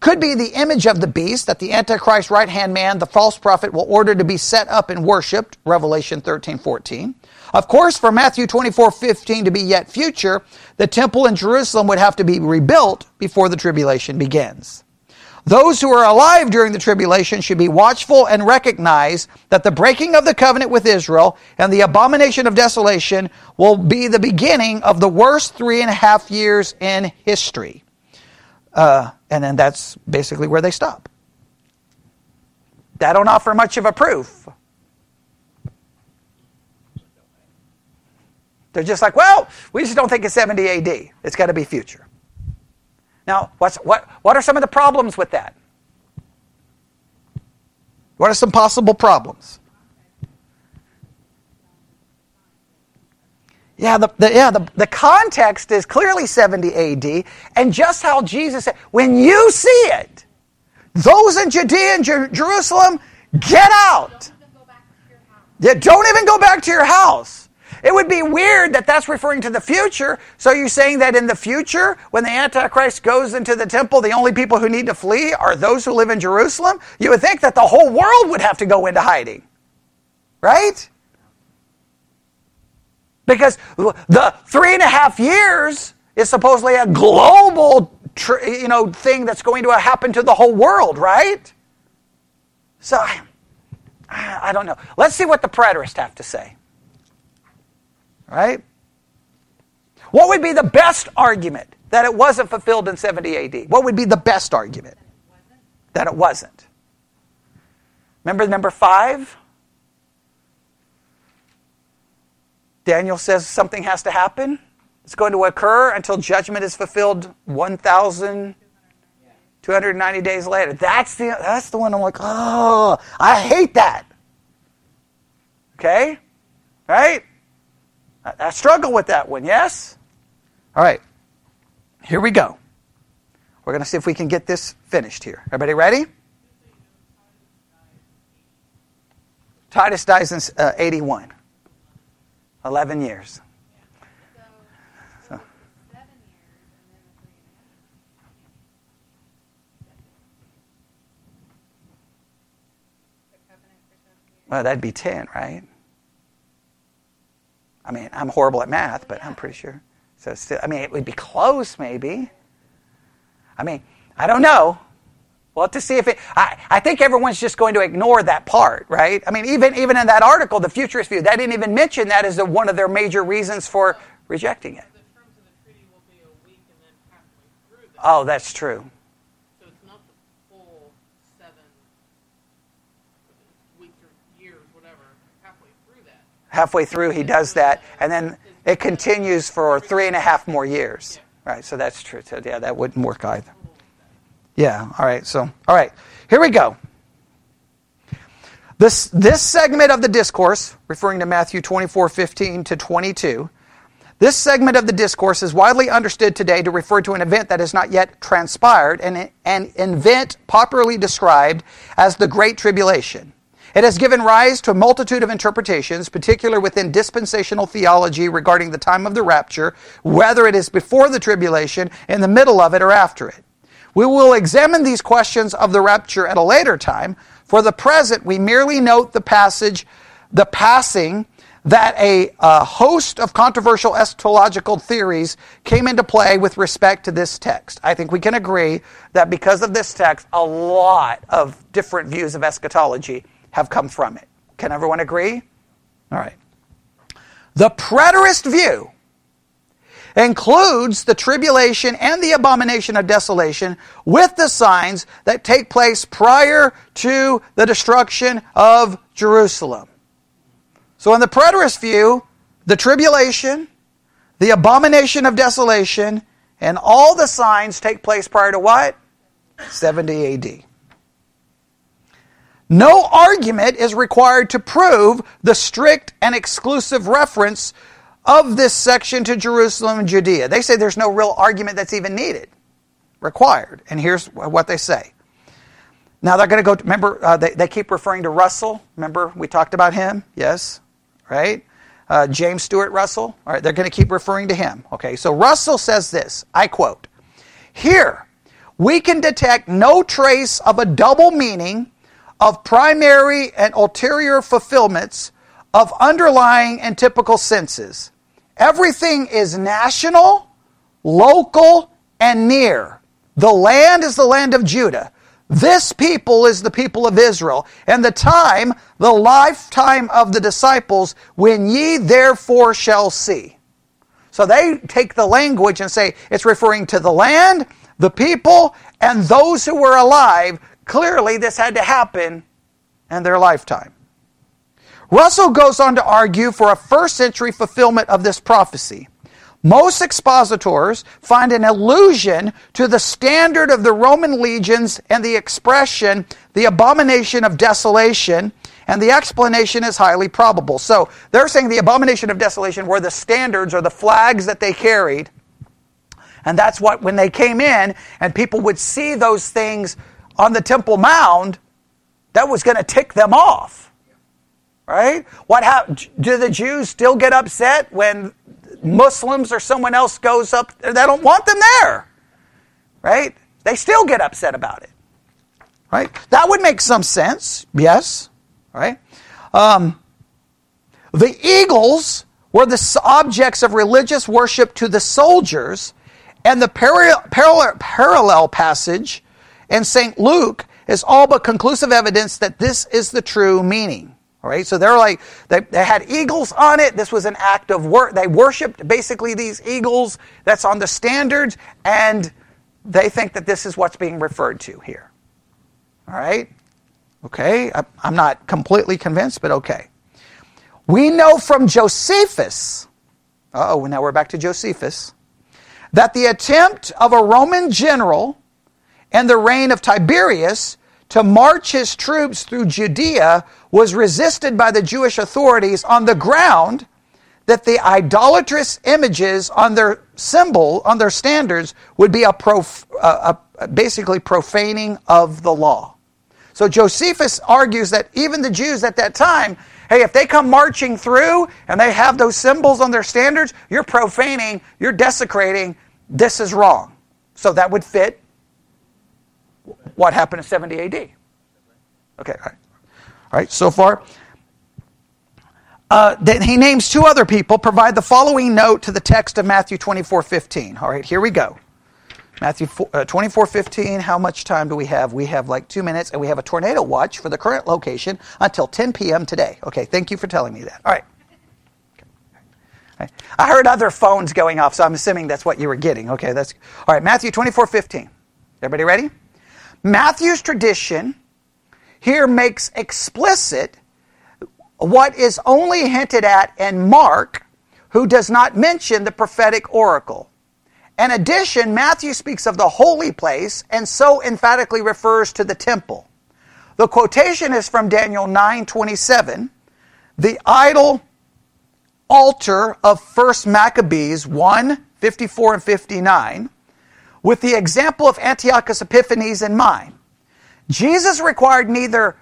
could be the image of the beast that the Antichrist right hand man, the false prophet, will order to be set up and worshipped, Revelation 13 14. Of course, for Matthew 24 15 to be yet future, the temple in Jerusalem would have to be rebuilt before the tribulation begins. Those who are alive during the tribulation should be watchful and recognize that the breaking of the covenant with Israel and the abomination of desolation will be the beginning of the worst three and a half years in history. Uh, and then that's basically where they stop. That don't offer much of a proof. They're just like, well, we just don't think it's 70 AD. It's got to be future. Now, what's, what, what are some of the problems with that? What are some possible problems? Yeah, the, the, yeah the, the context is clearly 70 AD, and just how Jesus said, when you see it, those in Judea and Jer- Jerusalem, get out. Yeah, don't even go back to your house. It would be weird that that's referring to the future. So you're saying that in the future, when the Antichrist goes into the temple, the only people who need to flee are those who live in Jerusalem? You would think that the whole world would have to go into hiding. Right? Because the three and a half years is supposedly a global you know, thing that's going to happen to the whole world, right? So, I I don't know. Let's see what the preterists have to say. Right? What would be the best argument that it wasn't fulfilled in 70 AD? What would be the best argument? That it wasn't. Remember number five? Daniel says something has to happen. It's going to occur until judgment is fulfilled 1,290 days later. That's the, that's the one I'm like, oh, I hate that. Okay? Right? I, struggle with that one, yes? All right. Here we go. We're going to see if we can get this finished here. Everybody ready? Titus dies in uh, 81. 11 years. Well, that'd be 10, right? I mean, I'm horrible at math, but I'm pretty sure. So, still, I mean, it would be close, maybe. I mean, I don't know. Well, to see if it, I, I think everyone's just going to ignore that part, right? I mean, even, even in that article, the futurist view, they didn't even mention that as a, one of their major reasons for rejecting it. Oh, that's true. Halfway through he does that, and then it continues for three and a half more years. Right, so that's true. So yeah, that wouldn't work either. Yeah, all right, so, all right, here we go. This, this segment of the discourse, referring to Matthew 24, 15 to 22, this segment of the discourse is widely understood today to refer to an event that has not yet transpired, and an event popularly described as the Great Tribulation. It has given rise to a multitude of interpretations, particularly within dispensational theology regarding the time of the rapture, whether it is before the tribulation, in the middle of it, or after it. We will examine these questions of the rapture at a later time. For the present, we merely note the passage, the passing that a, a, host of controversial eschatological theories came into play with respect to this text. I think we can agree that because of this text, a lot of different views of eschatology have come from it. Can everyone agree? All right. The preterist view includes the tribulation and the abomination of desolation with the signs that take place prior to the destruction of Jerusalem. So, in the preterist view, the tribulation, the abomination of desolation, and all the signs take place prior to what? 70 AD. No argument is required to prove the strict and exclusive reference of this section to Jerusalem and Judea. They say there's no real argument that's even needed, required. And here's what they say. Now they're going to go, remember, uh, they, they keep referring to Russell. Remember, we talked about him? Yes, right? Uh, James Stuart Russell. All right, they're going to keep referring to him. Okay, so Russell says this I quote, Here, we can detect no trace of a double meaning of primary and ulterior fulfillments of underlying and typical senses. Everything is national, local, and near. The land is the land of Judah. This people is the people of Israel, and the time, the lifetime of the disciples, when ye therefore shall see. So they take the language and say it's referring to the land, the people, and those who were alive. Clearly, this had to happen in their lifetime. Russell goes on to argue for a first century fulfillment of this prophecy. Most expositors find an allusion to the standard of the Roman legions and the expression, the abomination of desolation, and the explanation is highly probable. So they're saying the abomination of desolation were the standards or the flags that they carried. And that's what, when they came in and people would see those things on the Temple Mount, that was going to tick them off. Right? What hap- do the Jews still get upset when Muslims or someone else goes up, they don't want them there. Right? They still get upset about it. Right? That would make some sense, yes. Right? Um, the eagles were the objects of religious worship to the soldiers, and the parallel, parallel passage in St. Luke is all but conclusive evidence that this is the true meaning. All right, so they're like, they, they had eagles on it. This was an act of work. They worshiped basically these eagles. That's on the standards, and they think that this is what's being referred to here. All right? Okay, I, I'm not completely convinced, but okay. We know from Josephus, oh, now we're back to Josephus, that the attempt of a Roman general and the reign of Tiberius to march his troops through Judea was resisted by the Jewish authorities on the ground that the idolatrous images on their symbol, on their standards, would be a, prof, a basically profaning of the law. So Josephus argues that even the Jews at that time, hey, if they come marching through and they have those symbols on their standards, you're profaning, you're desecrating, this is wrong. So that would fit what happened in 70 AD. Okay, all right. All right, so far. Uh, then he names two other people. Provide the following note to the text of Matthew 24 15. All right, here we go. Matthew uh, 24 15. How much time do we have? We have like two minutes, and we have a tornado watch for the current location until 10 p.m. today. Okay, thank you for telling me that. All right. I heard other phones going off, so I'm assuming that's what you were getting. Okay, that's all right. Matthew 24 15. Everybody ready? Matthew's tradition here makes explicit what is only hinted at in Mark, who does not mention the prophetic oracle. In addition, Matthew speaks of the holy place and so emphatically refers to the temple. The quotation is from Daniel 9:27. The idol altar of 1 Maccabees 1 54 and 59 with the example of Antiochus Epiphanes in mind. Jesus required neither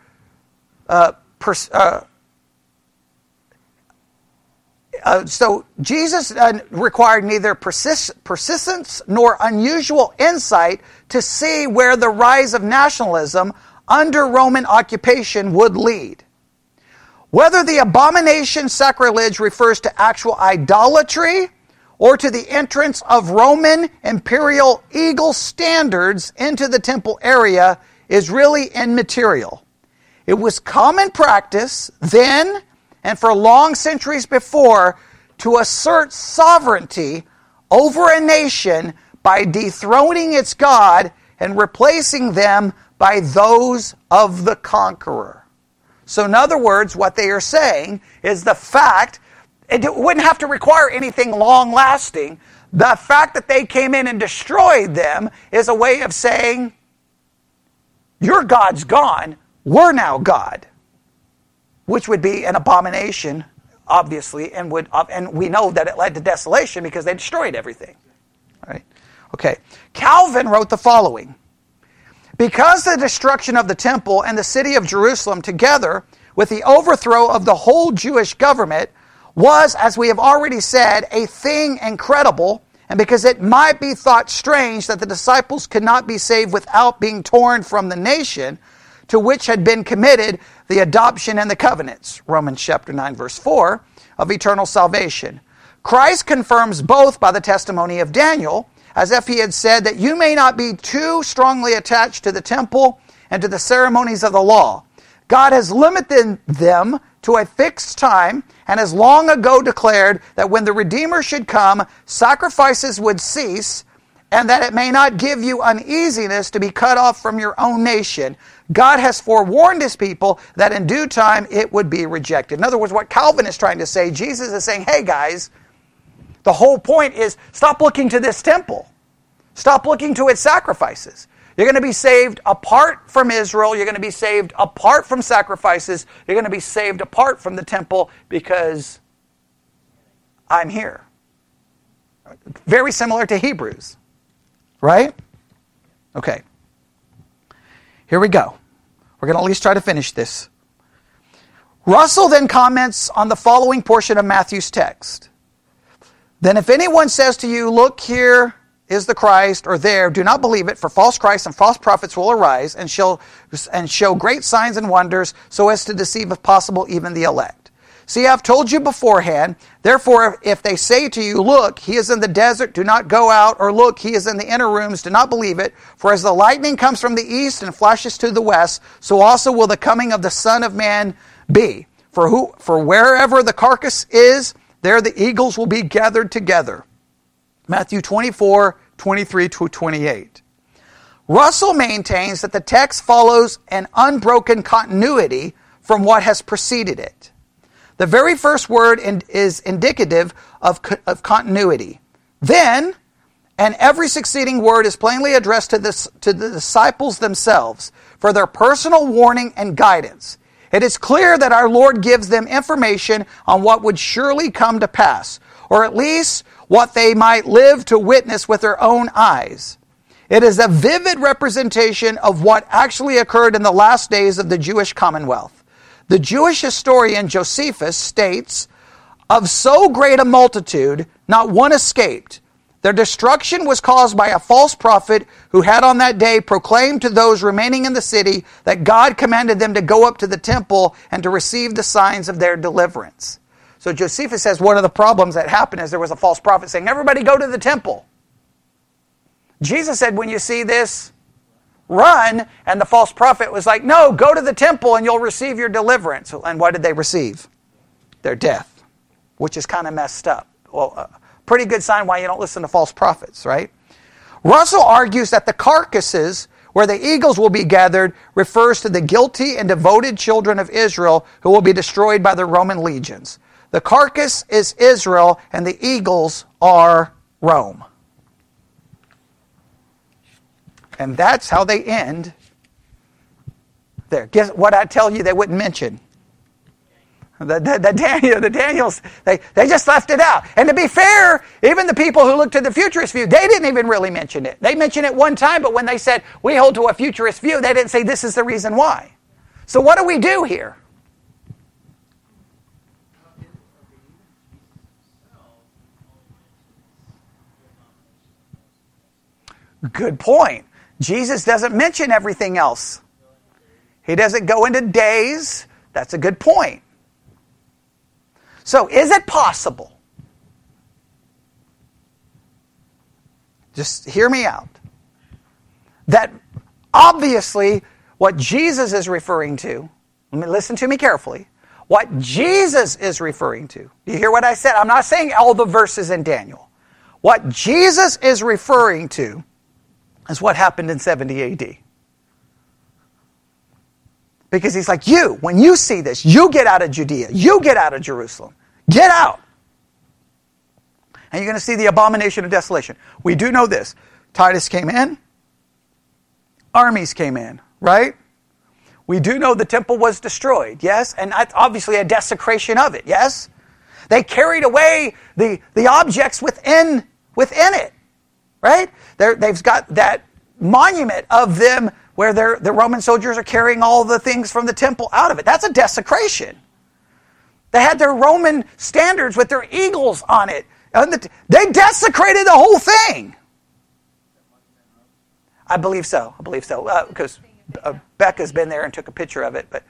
uh, pers- uh, uh, so Jesus uh, required neither persist- persistence nor unusual insight to see where the rise of nationalism under Roman occupation would lead. Whether the abomination sacrilege refers to actual idolatry or to the entrance of Roman imperial eagle standards into the temple area is really immaterial. It was common practice then and for long centuries before to assert sovereignty over a nation by dethroning its God and replacing them by those of the conqueror. So, in other words, what they are saying is the fact it wouldn't have to require anything long lasting. The fact that they came in and destroyed them is a way of saying, Your God's gone, we're now God. Which would be an abomination, obviously, and would uh, and we know that it led to desolation because they destroyed everything. Right? Okay. Calvin wrote the following. Because the destruction of the temple and the city of Jerusalem together with the overthrow of the whole Jewish government was, as we have already said, a thing incredible, and because it might be thought strange that the disciples could not be saved without being torn from the nation to which had been committed the adoption and the covenants, Romans chapter 9, verse 4, of eternal salvation. Christ confirms both by the testimony of Daniel, as if he had said that you may not be too strongly attached to the temple and to the ceremonies of the law. God has limited them to a fixed time and has long ago declared that when the Redeemer should come, sacrifices would cease and that it may not give you uneasiness to be cut off from your own nation. God has forewarned his people that in due time it would be rejected. In other words, what Calvin is trying to say, Jesus is saying, hey guys, the whole point is stop looking to this temple. Stop looking to its sacrifices. You're going to be saved apart from Israel. You're going to be saved apart from sacrifices. You're going to be saved apart from the temple because I'm here. Very similar to Hebrews, right? Okay. Here we go. We're going to at least try to finish this. Russell then comments on the following portion of Matthew's text. Then, if anyone says to you, Look, here is the Christ, or there, do not believe it, for false Christs and false prophets will arise and, shall, and show great signs and wonders, so as to deceive, if possible, even the elect. See, I've told you beforehand. Therefore, if they say to you, Look, he is in the desert, do not go out, or Look, he is in the inner rooms, do not believe it. For as the lightning comes from the east and flashes to the west, so also will the coming of the Son of Man be. For, who, for wherever the carcass is, there the eagles will be gathered together. Matthew 24, 23 to 28. Russell maintains that the text follows an unbroken continuity from what has preceded it. The very first word is indicative of, of continuity. Then, and every succeeding word is plainly addressed to, this, to the disciples themselves for their personal warning and guidance. It is clear that our Lord gives them information on what would surely come to pass, or at least what they might live to witness with their own eyes. It is a vivid representation of what actually occurred in the last days of the Jewish commonwealth. The Jewish historian Josephus states, Of so great a multitude, not one escaped their destruction was caused by a false prophet who had on that day proclaimed to those remaining in the city that God commanded them to go up to the temple and to receive the signs of their deliverance. So Josephus says one of the problems that happened is there was a false prophet saying, Everybody go to the temple. Jesus said, When you see this, run. And the false prophet was like, No, go to the temple and you'll receive your deliverance. And what did they receive? Their death, which is kind of messed up. Well, uh, Pretty good sign why you don't listen to false prophets, right? Russell argues that the carcasses where the eagles will be gathered refers to the guilty and devoted children of Israel who will be destroyed by the Roman legions. The carcass is Israel and the eagles are Rome. And that's how they end there. Guess what I tell you they wouldn't mention? The, the, the, Daniel, the Daniels, they, they just left it out. And to be fair, even the people who looked at the futurist view, they didn't even really mention it. They mentioned it one time, but when they said, we hold to a futurist view, they didn't say this is the reason why. So what do we do here? Good point. Jesus doesn't mention everything else. He doesn't go into days. That's a good point. So, is it possible? Just hear me out. That obviously what Jesus is referring to, listen to me carefully. What Jesus is referring to. You hear what I said? I'm not saying all the verses in Daniel. What Jesus is referring to is what happened in 70 AD. Because he's like, you, when you see this, you get out of Judea, you get out of Jerusalem, get out. And you're going to see the abomination of desolation. We do know this. Titus came in, armies came in, right? We do know the temple was destroyed, yes? And obviously a desecration of it, yes? They carried away the, the objects within, within it, right? they they've got that monument of them where the Roman soldiers are carrying all the things from the temple out of it. That's a desecration. They had their Roman standards with their eagles on it. They desecrated the whole thing. I believe so. I believe so. Because uh, uh, Becca's been there and took a picture of it. But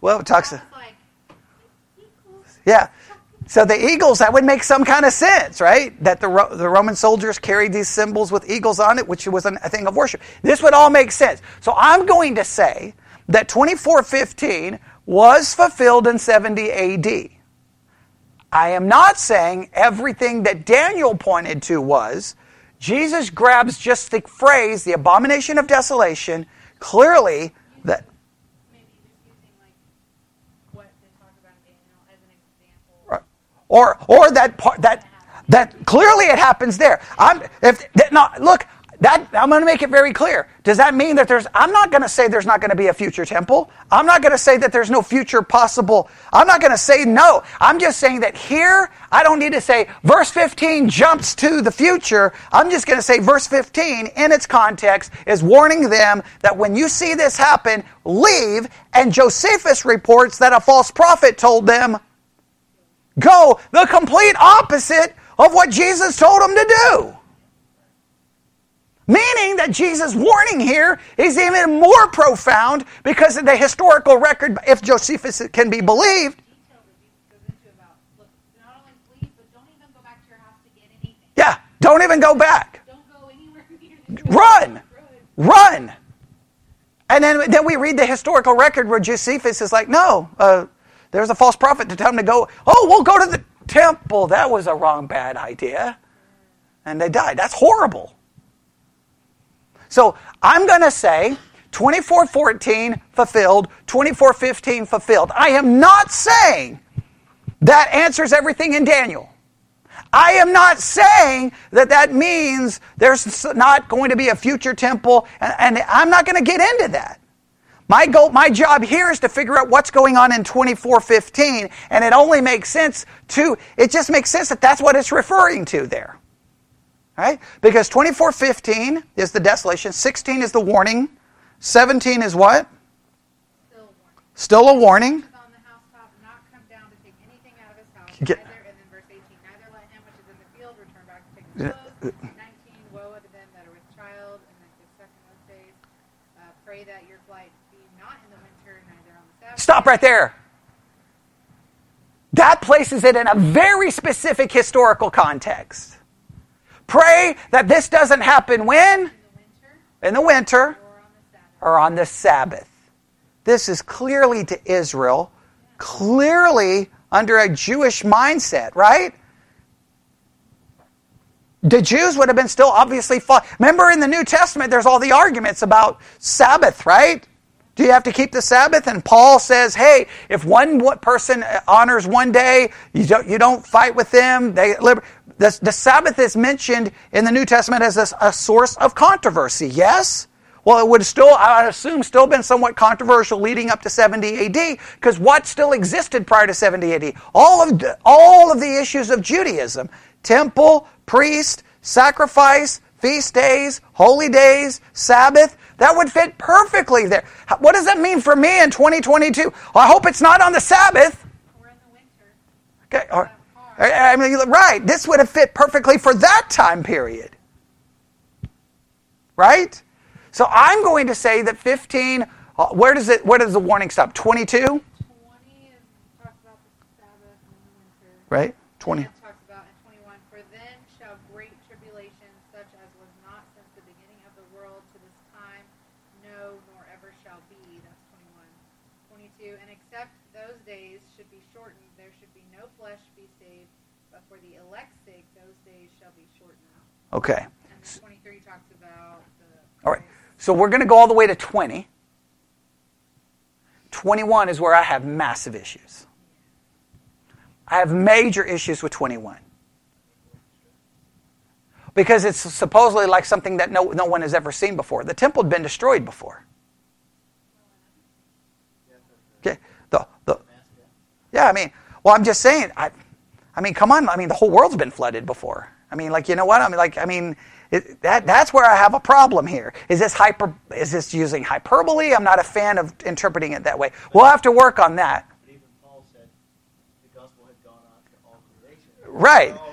well, it talks. Yeah. So the eagles, that would make some kind of sense, right? That the, Ro- the Roman soldiers carried these symbols with eagles on it, which was a thing of worship. This would all make sense. So I'm going to say that 2415 was fulfilled in 70 AD. I am not saying everything that Daniel pointed to was. Jesus grabs just the phrase, the abomination of desolation, clearly that Maybe just using like what they talk about in Daniel as an example. Or or that part that that clearly it happens there. I'm if that, no look that I'm going to make it very clear. Does that mean that there's? I'm not going to say there's not going to be a future temple. I'm not going to say that there's no future possible. I'm not going to say no. I'm just saying that here I don't need to say verse 15 jumps to the future. I'm just going to say verse 15 in its context is warning them that when you see this happen, leave. And Josephus reports that a false prophet told them go the complete opposite of what Jesus told them to do. Meaning that Jesus' warning here is even more profound because of the historical record, if Josephus can be believed. Yeah, don't even go back. Run. Run! And then, then we read the historical record where Josephus is like, no, uh, there's a false prophet to tell him to go, oh, we'll go to the temple. That was a wrong, bad idea. And they died. That's horrible. So I'm going to say 2414 fulfilled, 2415 fulfilled. I am not saying that answers everything in Daniel. I am not saying that that means there's not going to be a future temple, and I'm not going to get into that. My goal, my job here is to figure out what's going on in 2415, and it only makes sense to, it just makes sense that that's what it's referring to there. Right? Because 2415 is the desolation, 16 is the warning, 17 is what? Still warning. Still a warning. on Stop right there. That places it in a very specific historical context. Pray that this doesn't happen when? In the winter, In the winter or on the Sabbath. or on the Sabbath. This is clearly to Israel, clearly under a Jewish mindset, right? The Jews would have been still obviously fought. Remember in the New Testament, there's all the arguments about Sabbath, right? Do you have to keep the Sabbath? And Paul says, hey, if one person honors one day, you don't, you don't fight with them. They, liber- the, the Sabbath is mentioned in the New Testament as a, a source of controversy, yes? Well, it would still, I assume, still been somewhat controversial leading up to 70 AD, because what still existed prior to 70 AD? All of, the- all of the issues of Judaism temple, priest, sacrifice, feast days, holy days, Sabbath that would fit perfectly there. What does that mean for me in 2022? Well, I hope it's not on the Sabbath. In the winter. Okay. Or, I mean, right. This would have fit perfectly for that time period. Right? So I'm going to say that 15. Uh, where does it? Where does the warning stop? 22. 20 right. 20. No flesh be saved, but for the elect's sake, those days shall be shortened. Okay. And then 23 talks about the. All right. So we're going to go all the way to 20. 21 is where I have massive issues. I have major issues with 21. Because it's supposedly like something that no, no one has ever seen before. The temple had been destroyed before. Okay. The, the, yeah, I mean, well, I'm just saying, I, I mean, come on. I mean, the whole world's been flooded before. I mean, like, you know what? I mean, like, I mean, it, that, that's where I have a problem here. Is this hyper? Is this using hyperbole? I'm not a fan of interpreting it that way. We'll have to work on that. But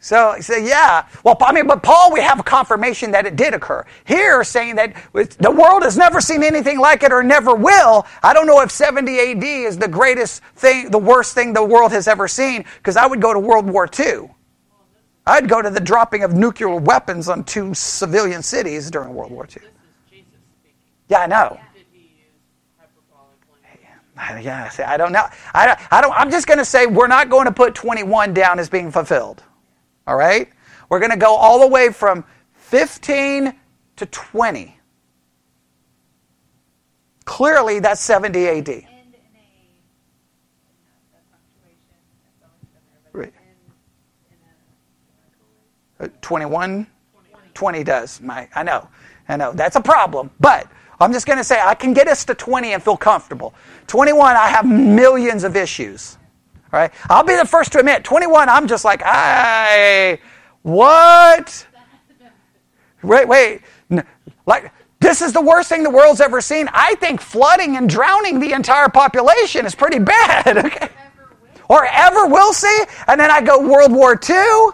even he said So, so yeah. Well, I mean, but Paul, we have confirmation that it did occur. Here, saying that the world has never seen anything like it or never will. I don't know if 70 AD is the greatest thing, the worst thing the world has ever seen, because I would go to World War II. I'd go to the dropping of nuclear weapons on two civilian cities during World War II. Yeah, I know. Yeah, I don't know. I, don't, I don't. I'm just going to say we're not going to put 21 down as being fulfilled. All right? We're going to go all the way from 15 to 20. Clearly, that's 70 AD. Right. Uh, 21? 20 does. My, I know. I know. That's a problem. But I'm just going to say I can get us to 20 and feel comfortable. 21, I have millions of issues. Right? I'll be the first to admit, 21, I'm just like, I, what? Wait, wait. Like, this is the worst thing the world's ever seen. I think flooding and drowning the entire population is pretty bad. [LAUGHS] Okay? Or ever will see. And then I go World War II.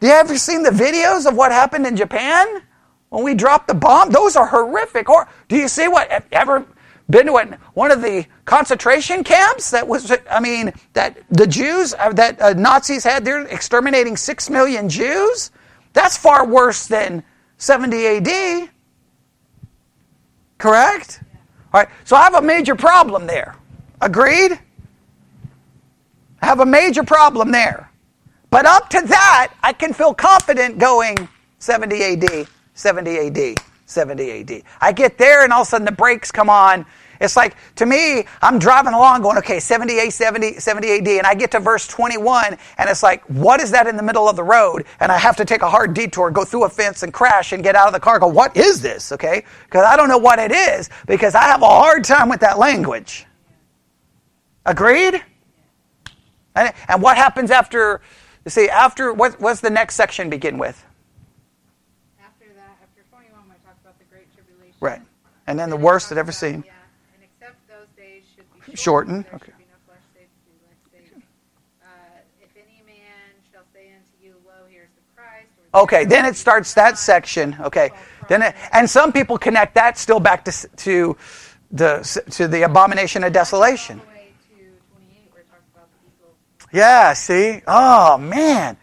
Do you ever seen the videos of what happened in Japan when we dropped the bomb? Those are horrific. Or do you see what ever been to one of the concentration camps that was, I mean, that the Jews, uh, that uh, Nazis had, they're exterminating six million Jews. That's far worse than 70 AD. Correct? All right, so I have a major problem there. Agreed? I have a major problem there. But up to that, I can feel confident going 70 AD, 70 AD. 70 AD. I get there and all of a sudden the brakes come on. It's like, to me, I'm driving along going, okay, 78, 70, 70 AD, and I get to verse 21, and it's like, what is that in the middle of the road? And I have to take a hard detour, go through a fence and crash and get out of the car, go, what is this? Okay? Because I don't know what it is, because I have a hard time with that language. Agreed? And, and what happens after, see, after, what, what's the next section begin with? Right. And then the worst that ever seen. Yeah. And except those days should be shortened. Okay. should be no flesh saved to do like saved. Uh, if any man shall say unto you, Lo, here's the Christ. Or Okay, then it starts that section. Okay, then it, and some people connect that still back to to the to the abomination of desolation. All the way to 28 where it talks about the eagle. Yeah, see? Oh man.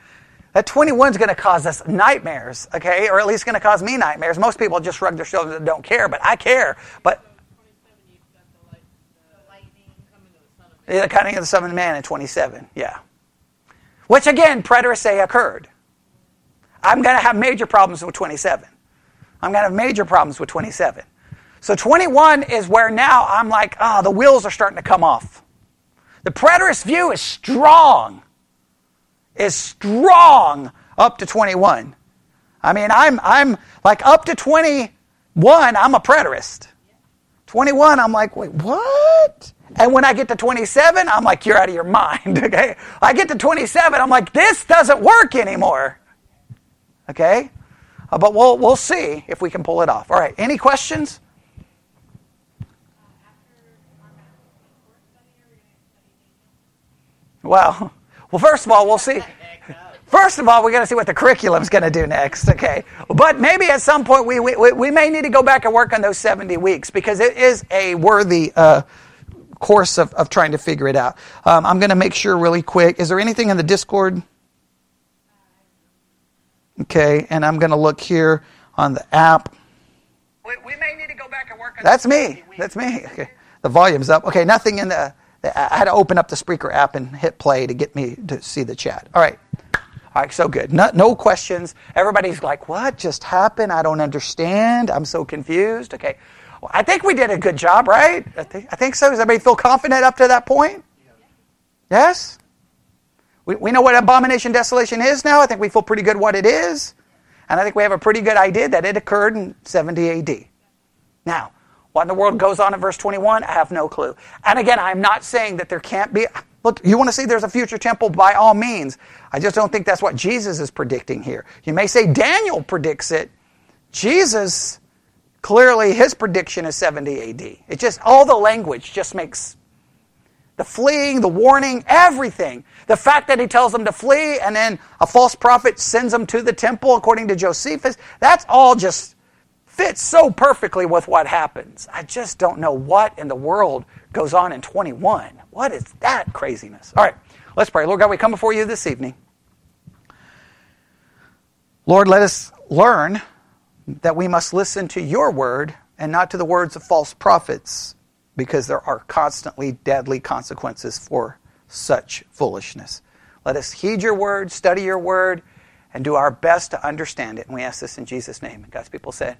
That 21 is going to cause us nightmares, okay? Or at least going to cause me nightmares. Most people just shrug their shoulders and don't care, but I care. But. Yeah, the coming of the of Man in 27, yeah. Which again, preterists occurred. I'm going to have major problems with 27. I'm going to have major problems with 27. So 21 is where now I'm like, ah, the wheels are starting to come off. The preterist view is strong, is strong up to 21. I mean, I'm, I'm like up to 21, I'm a preterist. 21, I'm like, wait, what? And when I get to 27, I'm like, you're out of your mind, [LAUGHS] okay? I get to 27, I'm like, this doesn't work anymore, okay? Uh, but we'll, we'll see if we can pull it off. All right, any questions? Well, [LAUGHS] well, first of all, we'll see. First of all, we got to see what the curriculum's going to do next, okay? But maybe at some point we, we, we may need to go back and work on those 70 weeks because it is a worthy uh, course of, of trying to figure it out. Um, I'm going to make sure really quick. Is there anything in the Discord? Okay, and I'm going to look here on the app. We, we may need to go back and work on That's me. That's me. Okay. The volume's up. Okay, nothing in the. I had to open up the Spreaker app and hit play to get me to see the chat. All right. All right, so good. No, no questions. Everybody's like, what just happened? I don't understand. I'm so confused. Okay. Well, I think we did a good job, right? I think, I think so. Does everybody feel confident up to that point? Yes? We, we know what abomination desolation is now. I think we feel pretty good what it is. And I think we have a pretty good idea that it occurred in 70 AD. Now, what in the world goes on in verse 21? I have no clue. And again, I'm not saying that there can't be. Look, you want to see there's a future temple by all means. I just don't think that's what Jesus is predicting here. You may say Daniel predicts it. Jesus, clearly, his prediction is 70 AD. It just, all the language just makes The fleeing, the warning, everything. The fact that he tells them to flee and then a false prophet sends them to the temple according to Josephus, that's all just fits so perfectly with what happens. I just don't know what in the world goes on in 21. What is that craziness? All right, let's pray. Lord God, we come before you this evening. Lord, let us learn that we must listen to your word and not to the words of false prophets because there are constantly deadly consequences for such foolishness. Let us heed your word, study your word, and do our best to understand it. And we ask this in Jesus' name. And God's people said,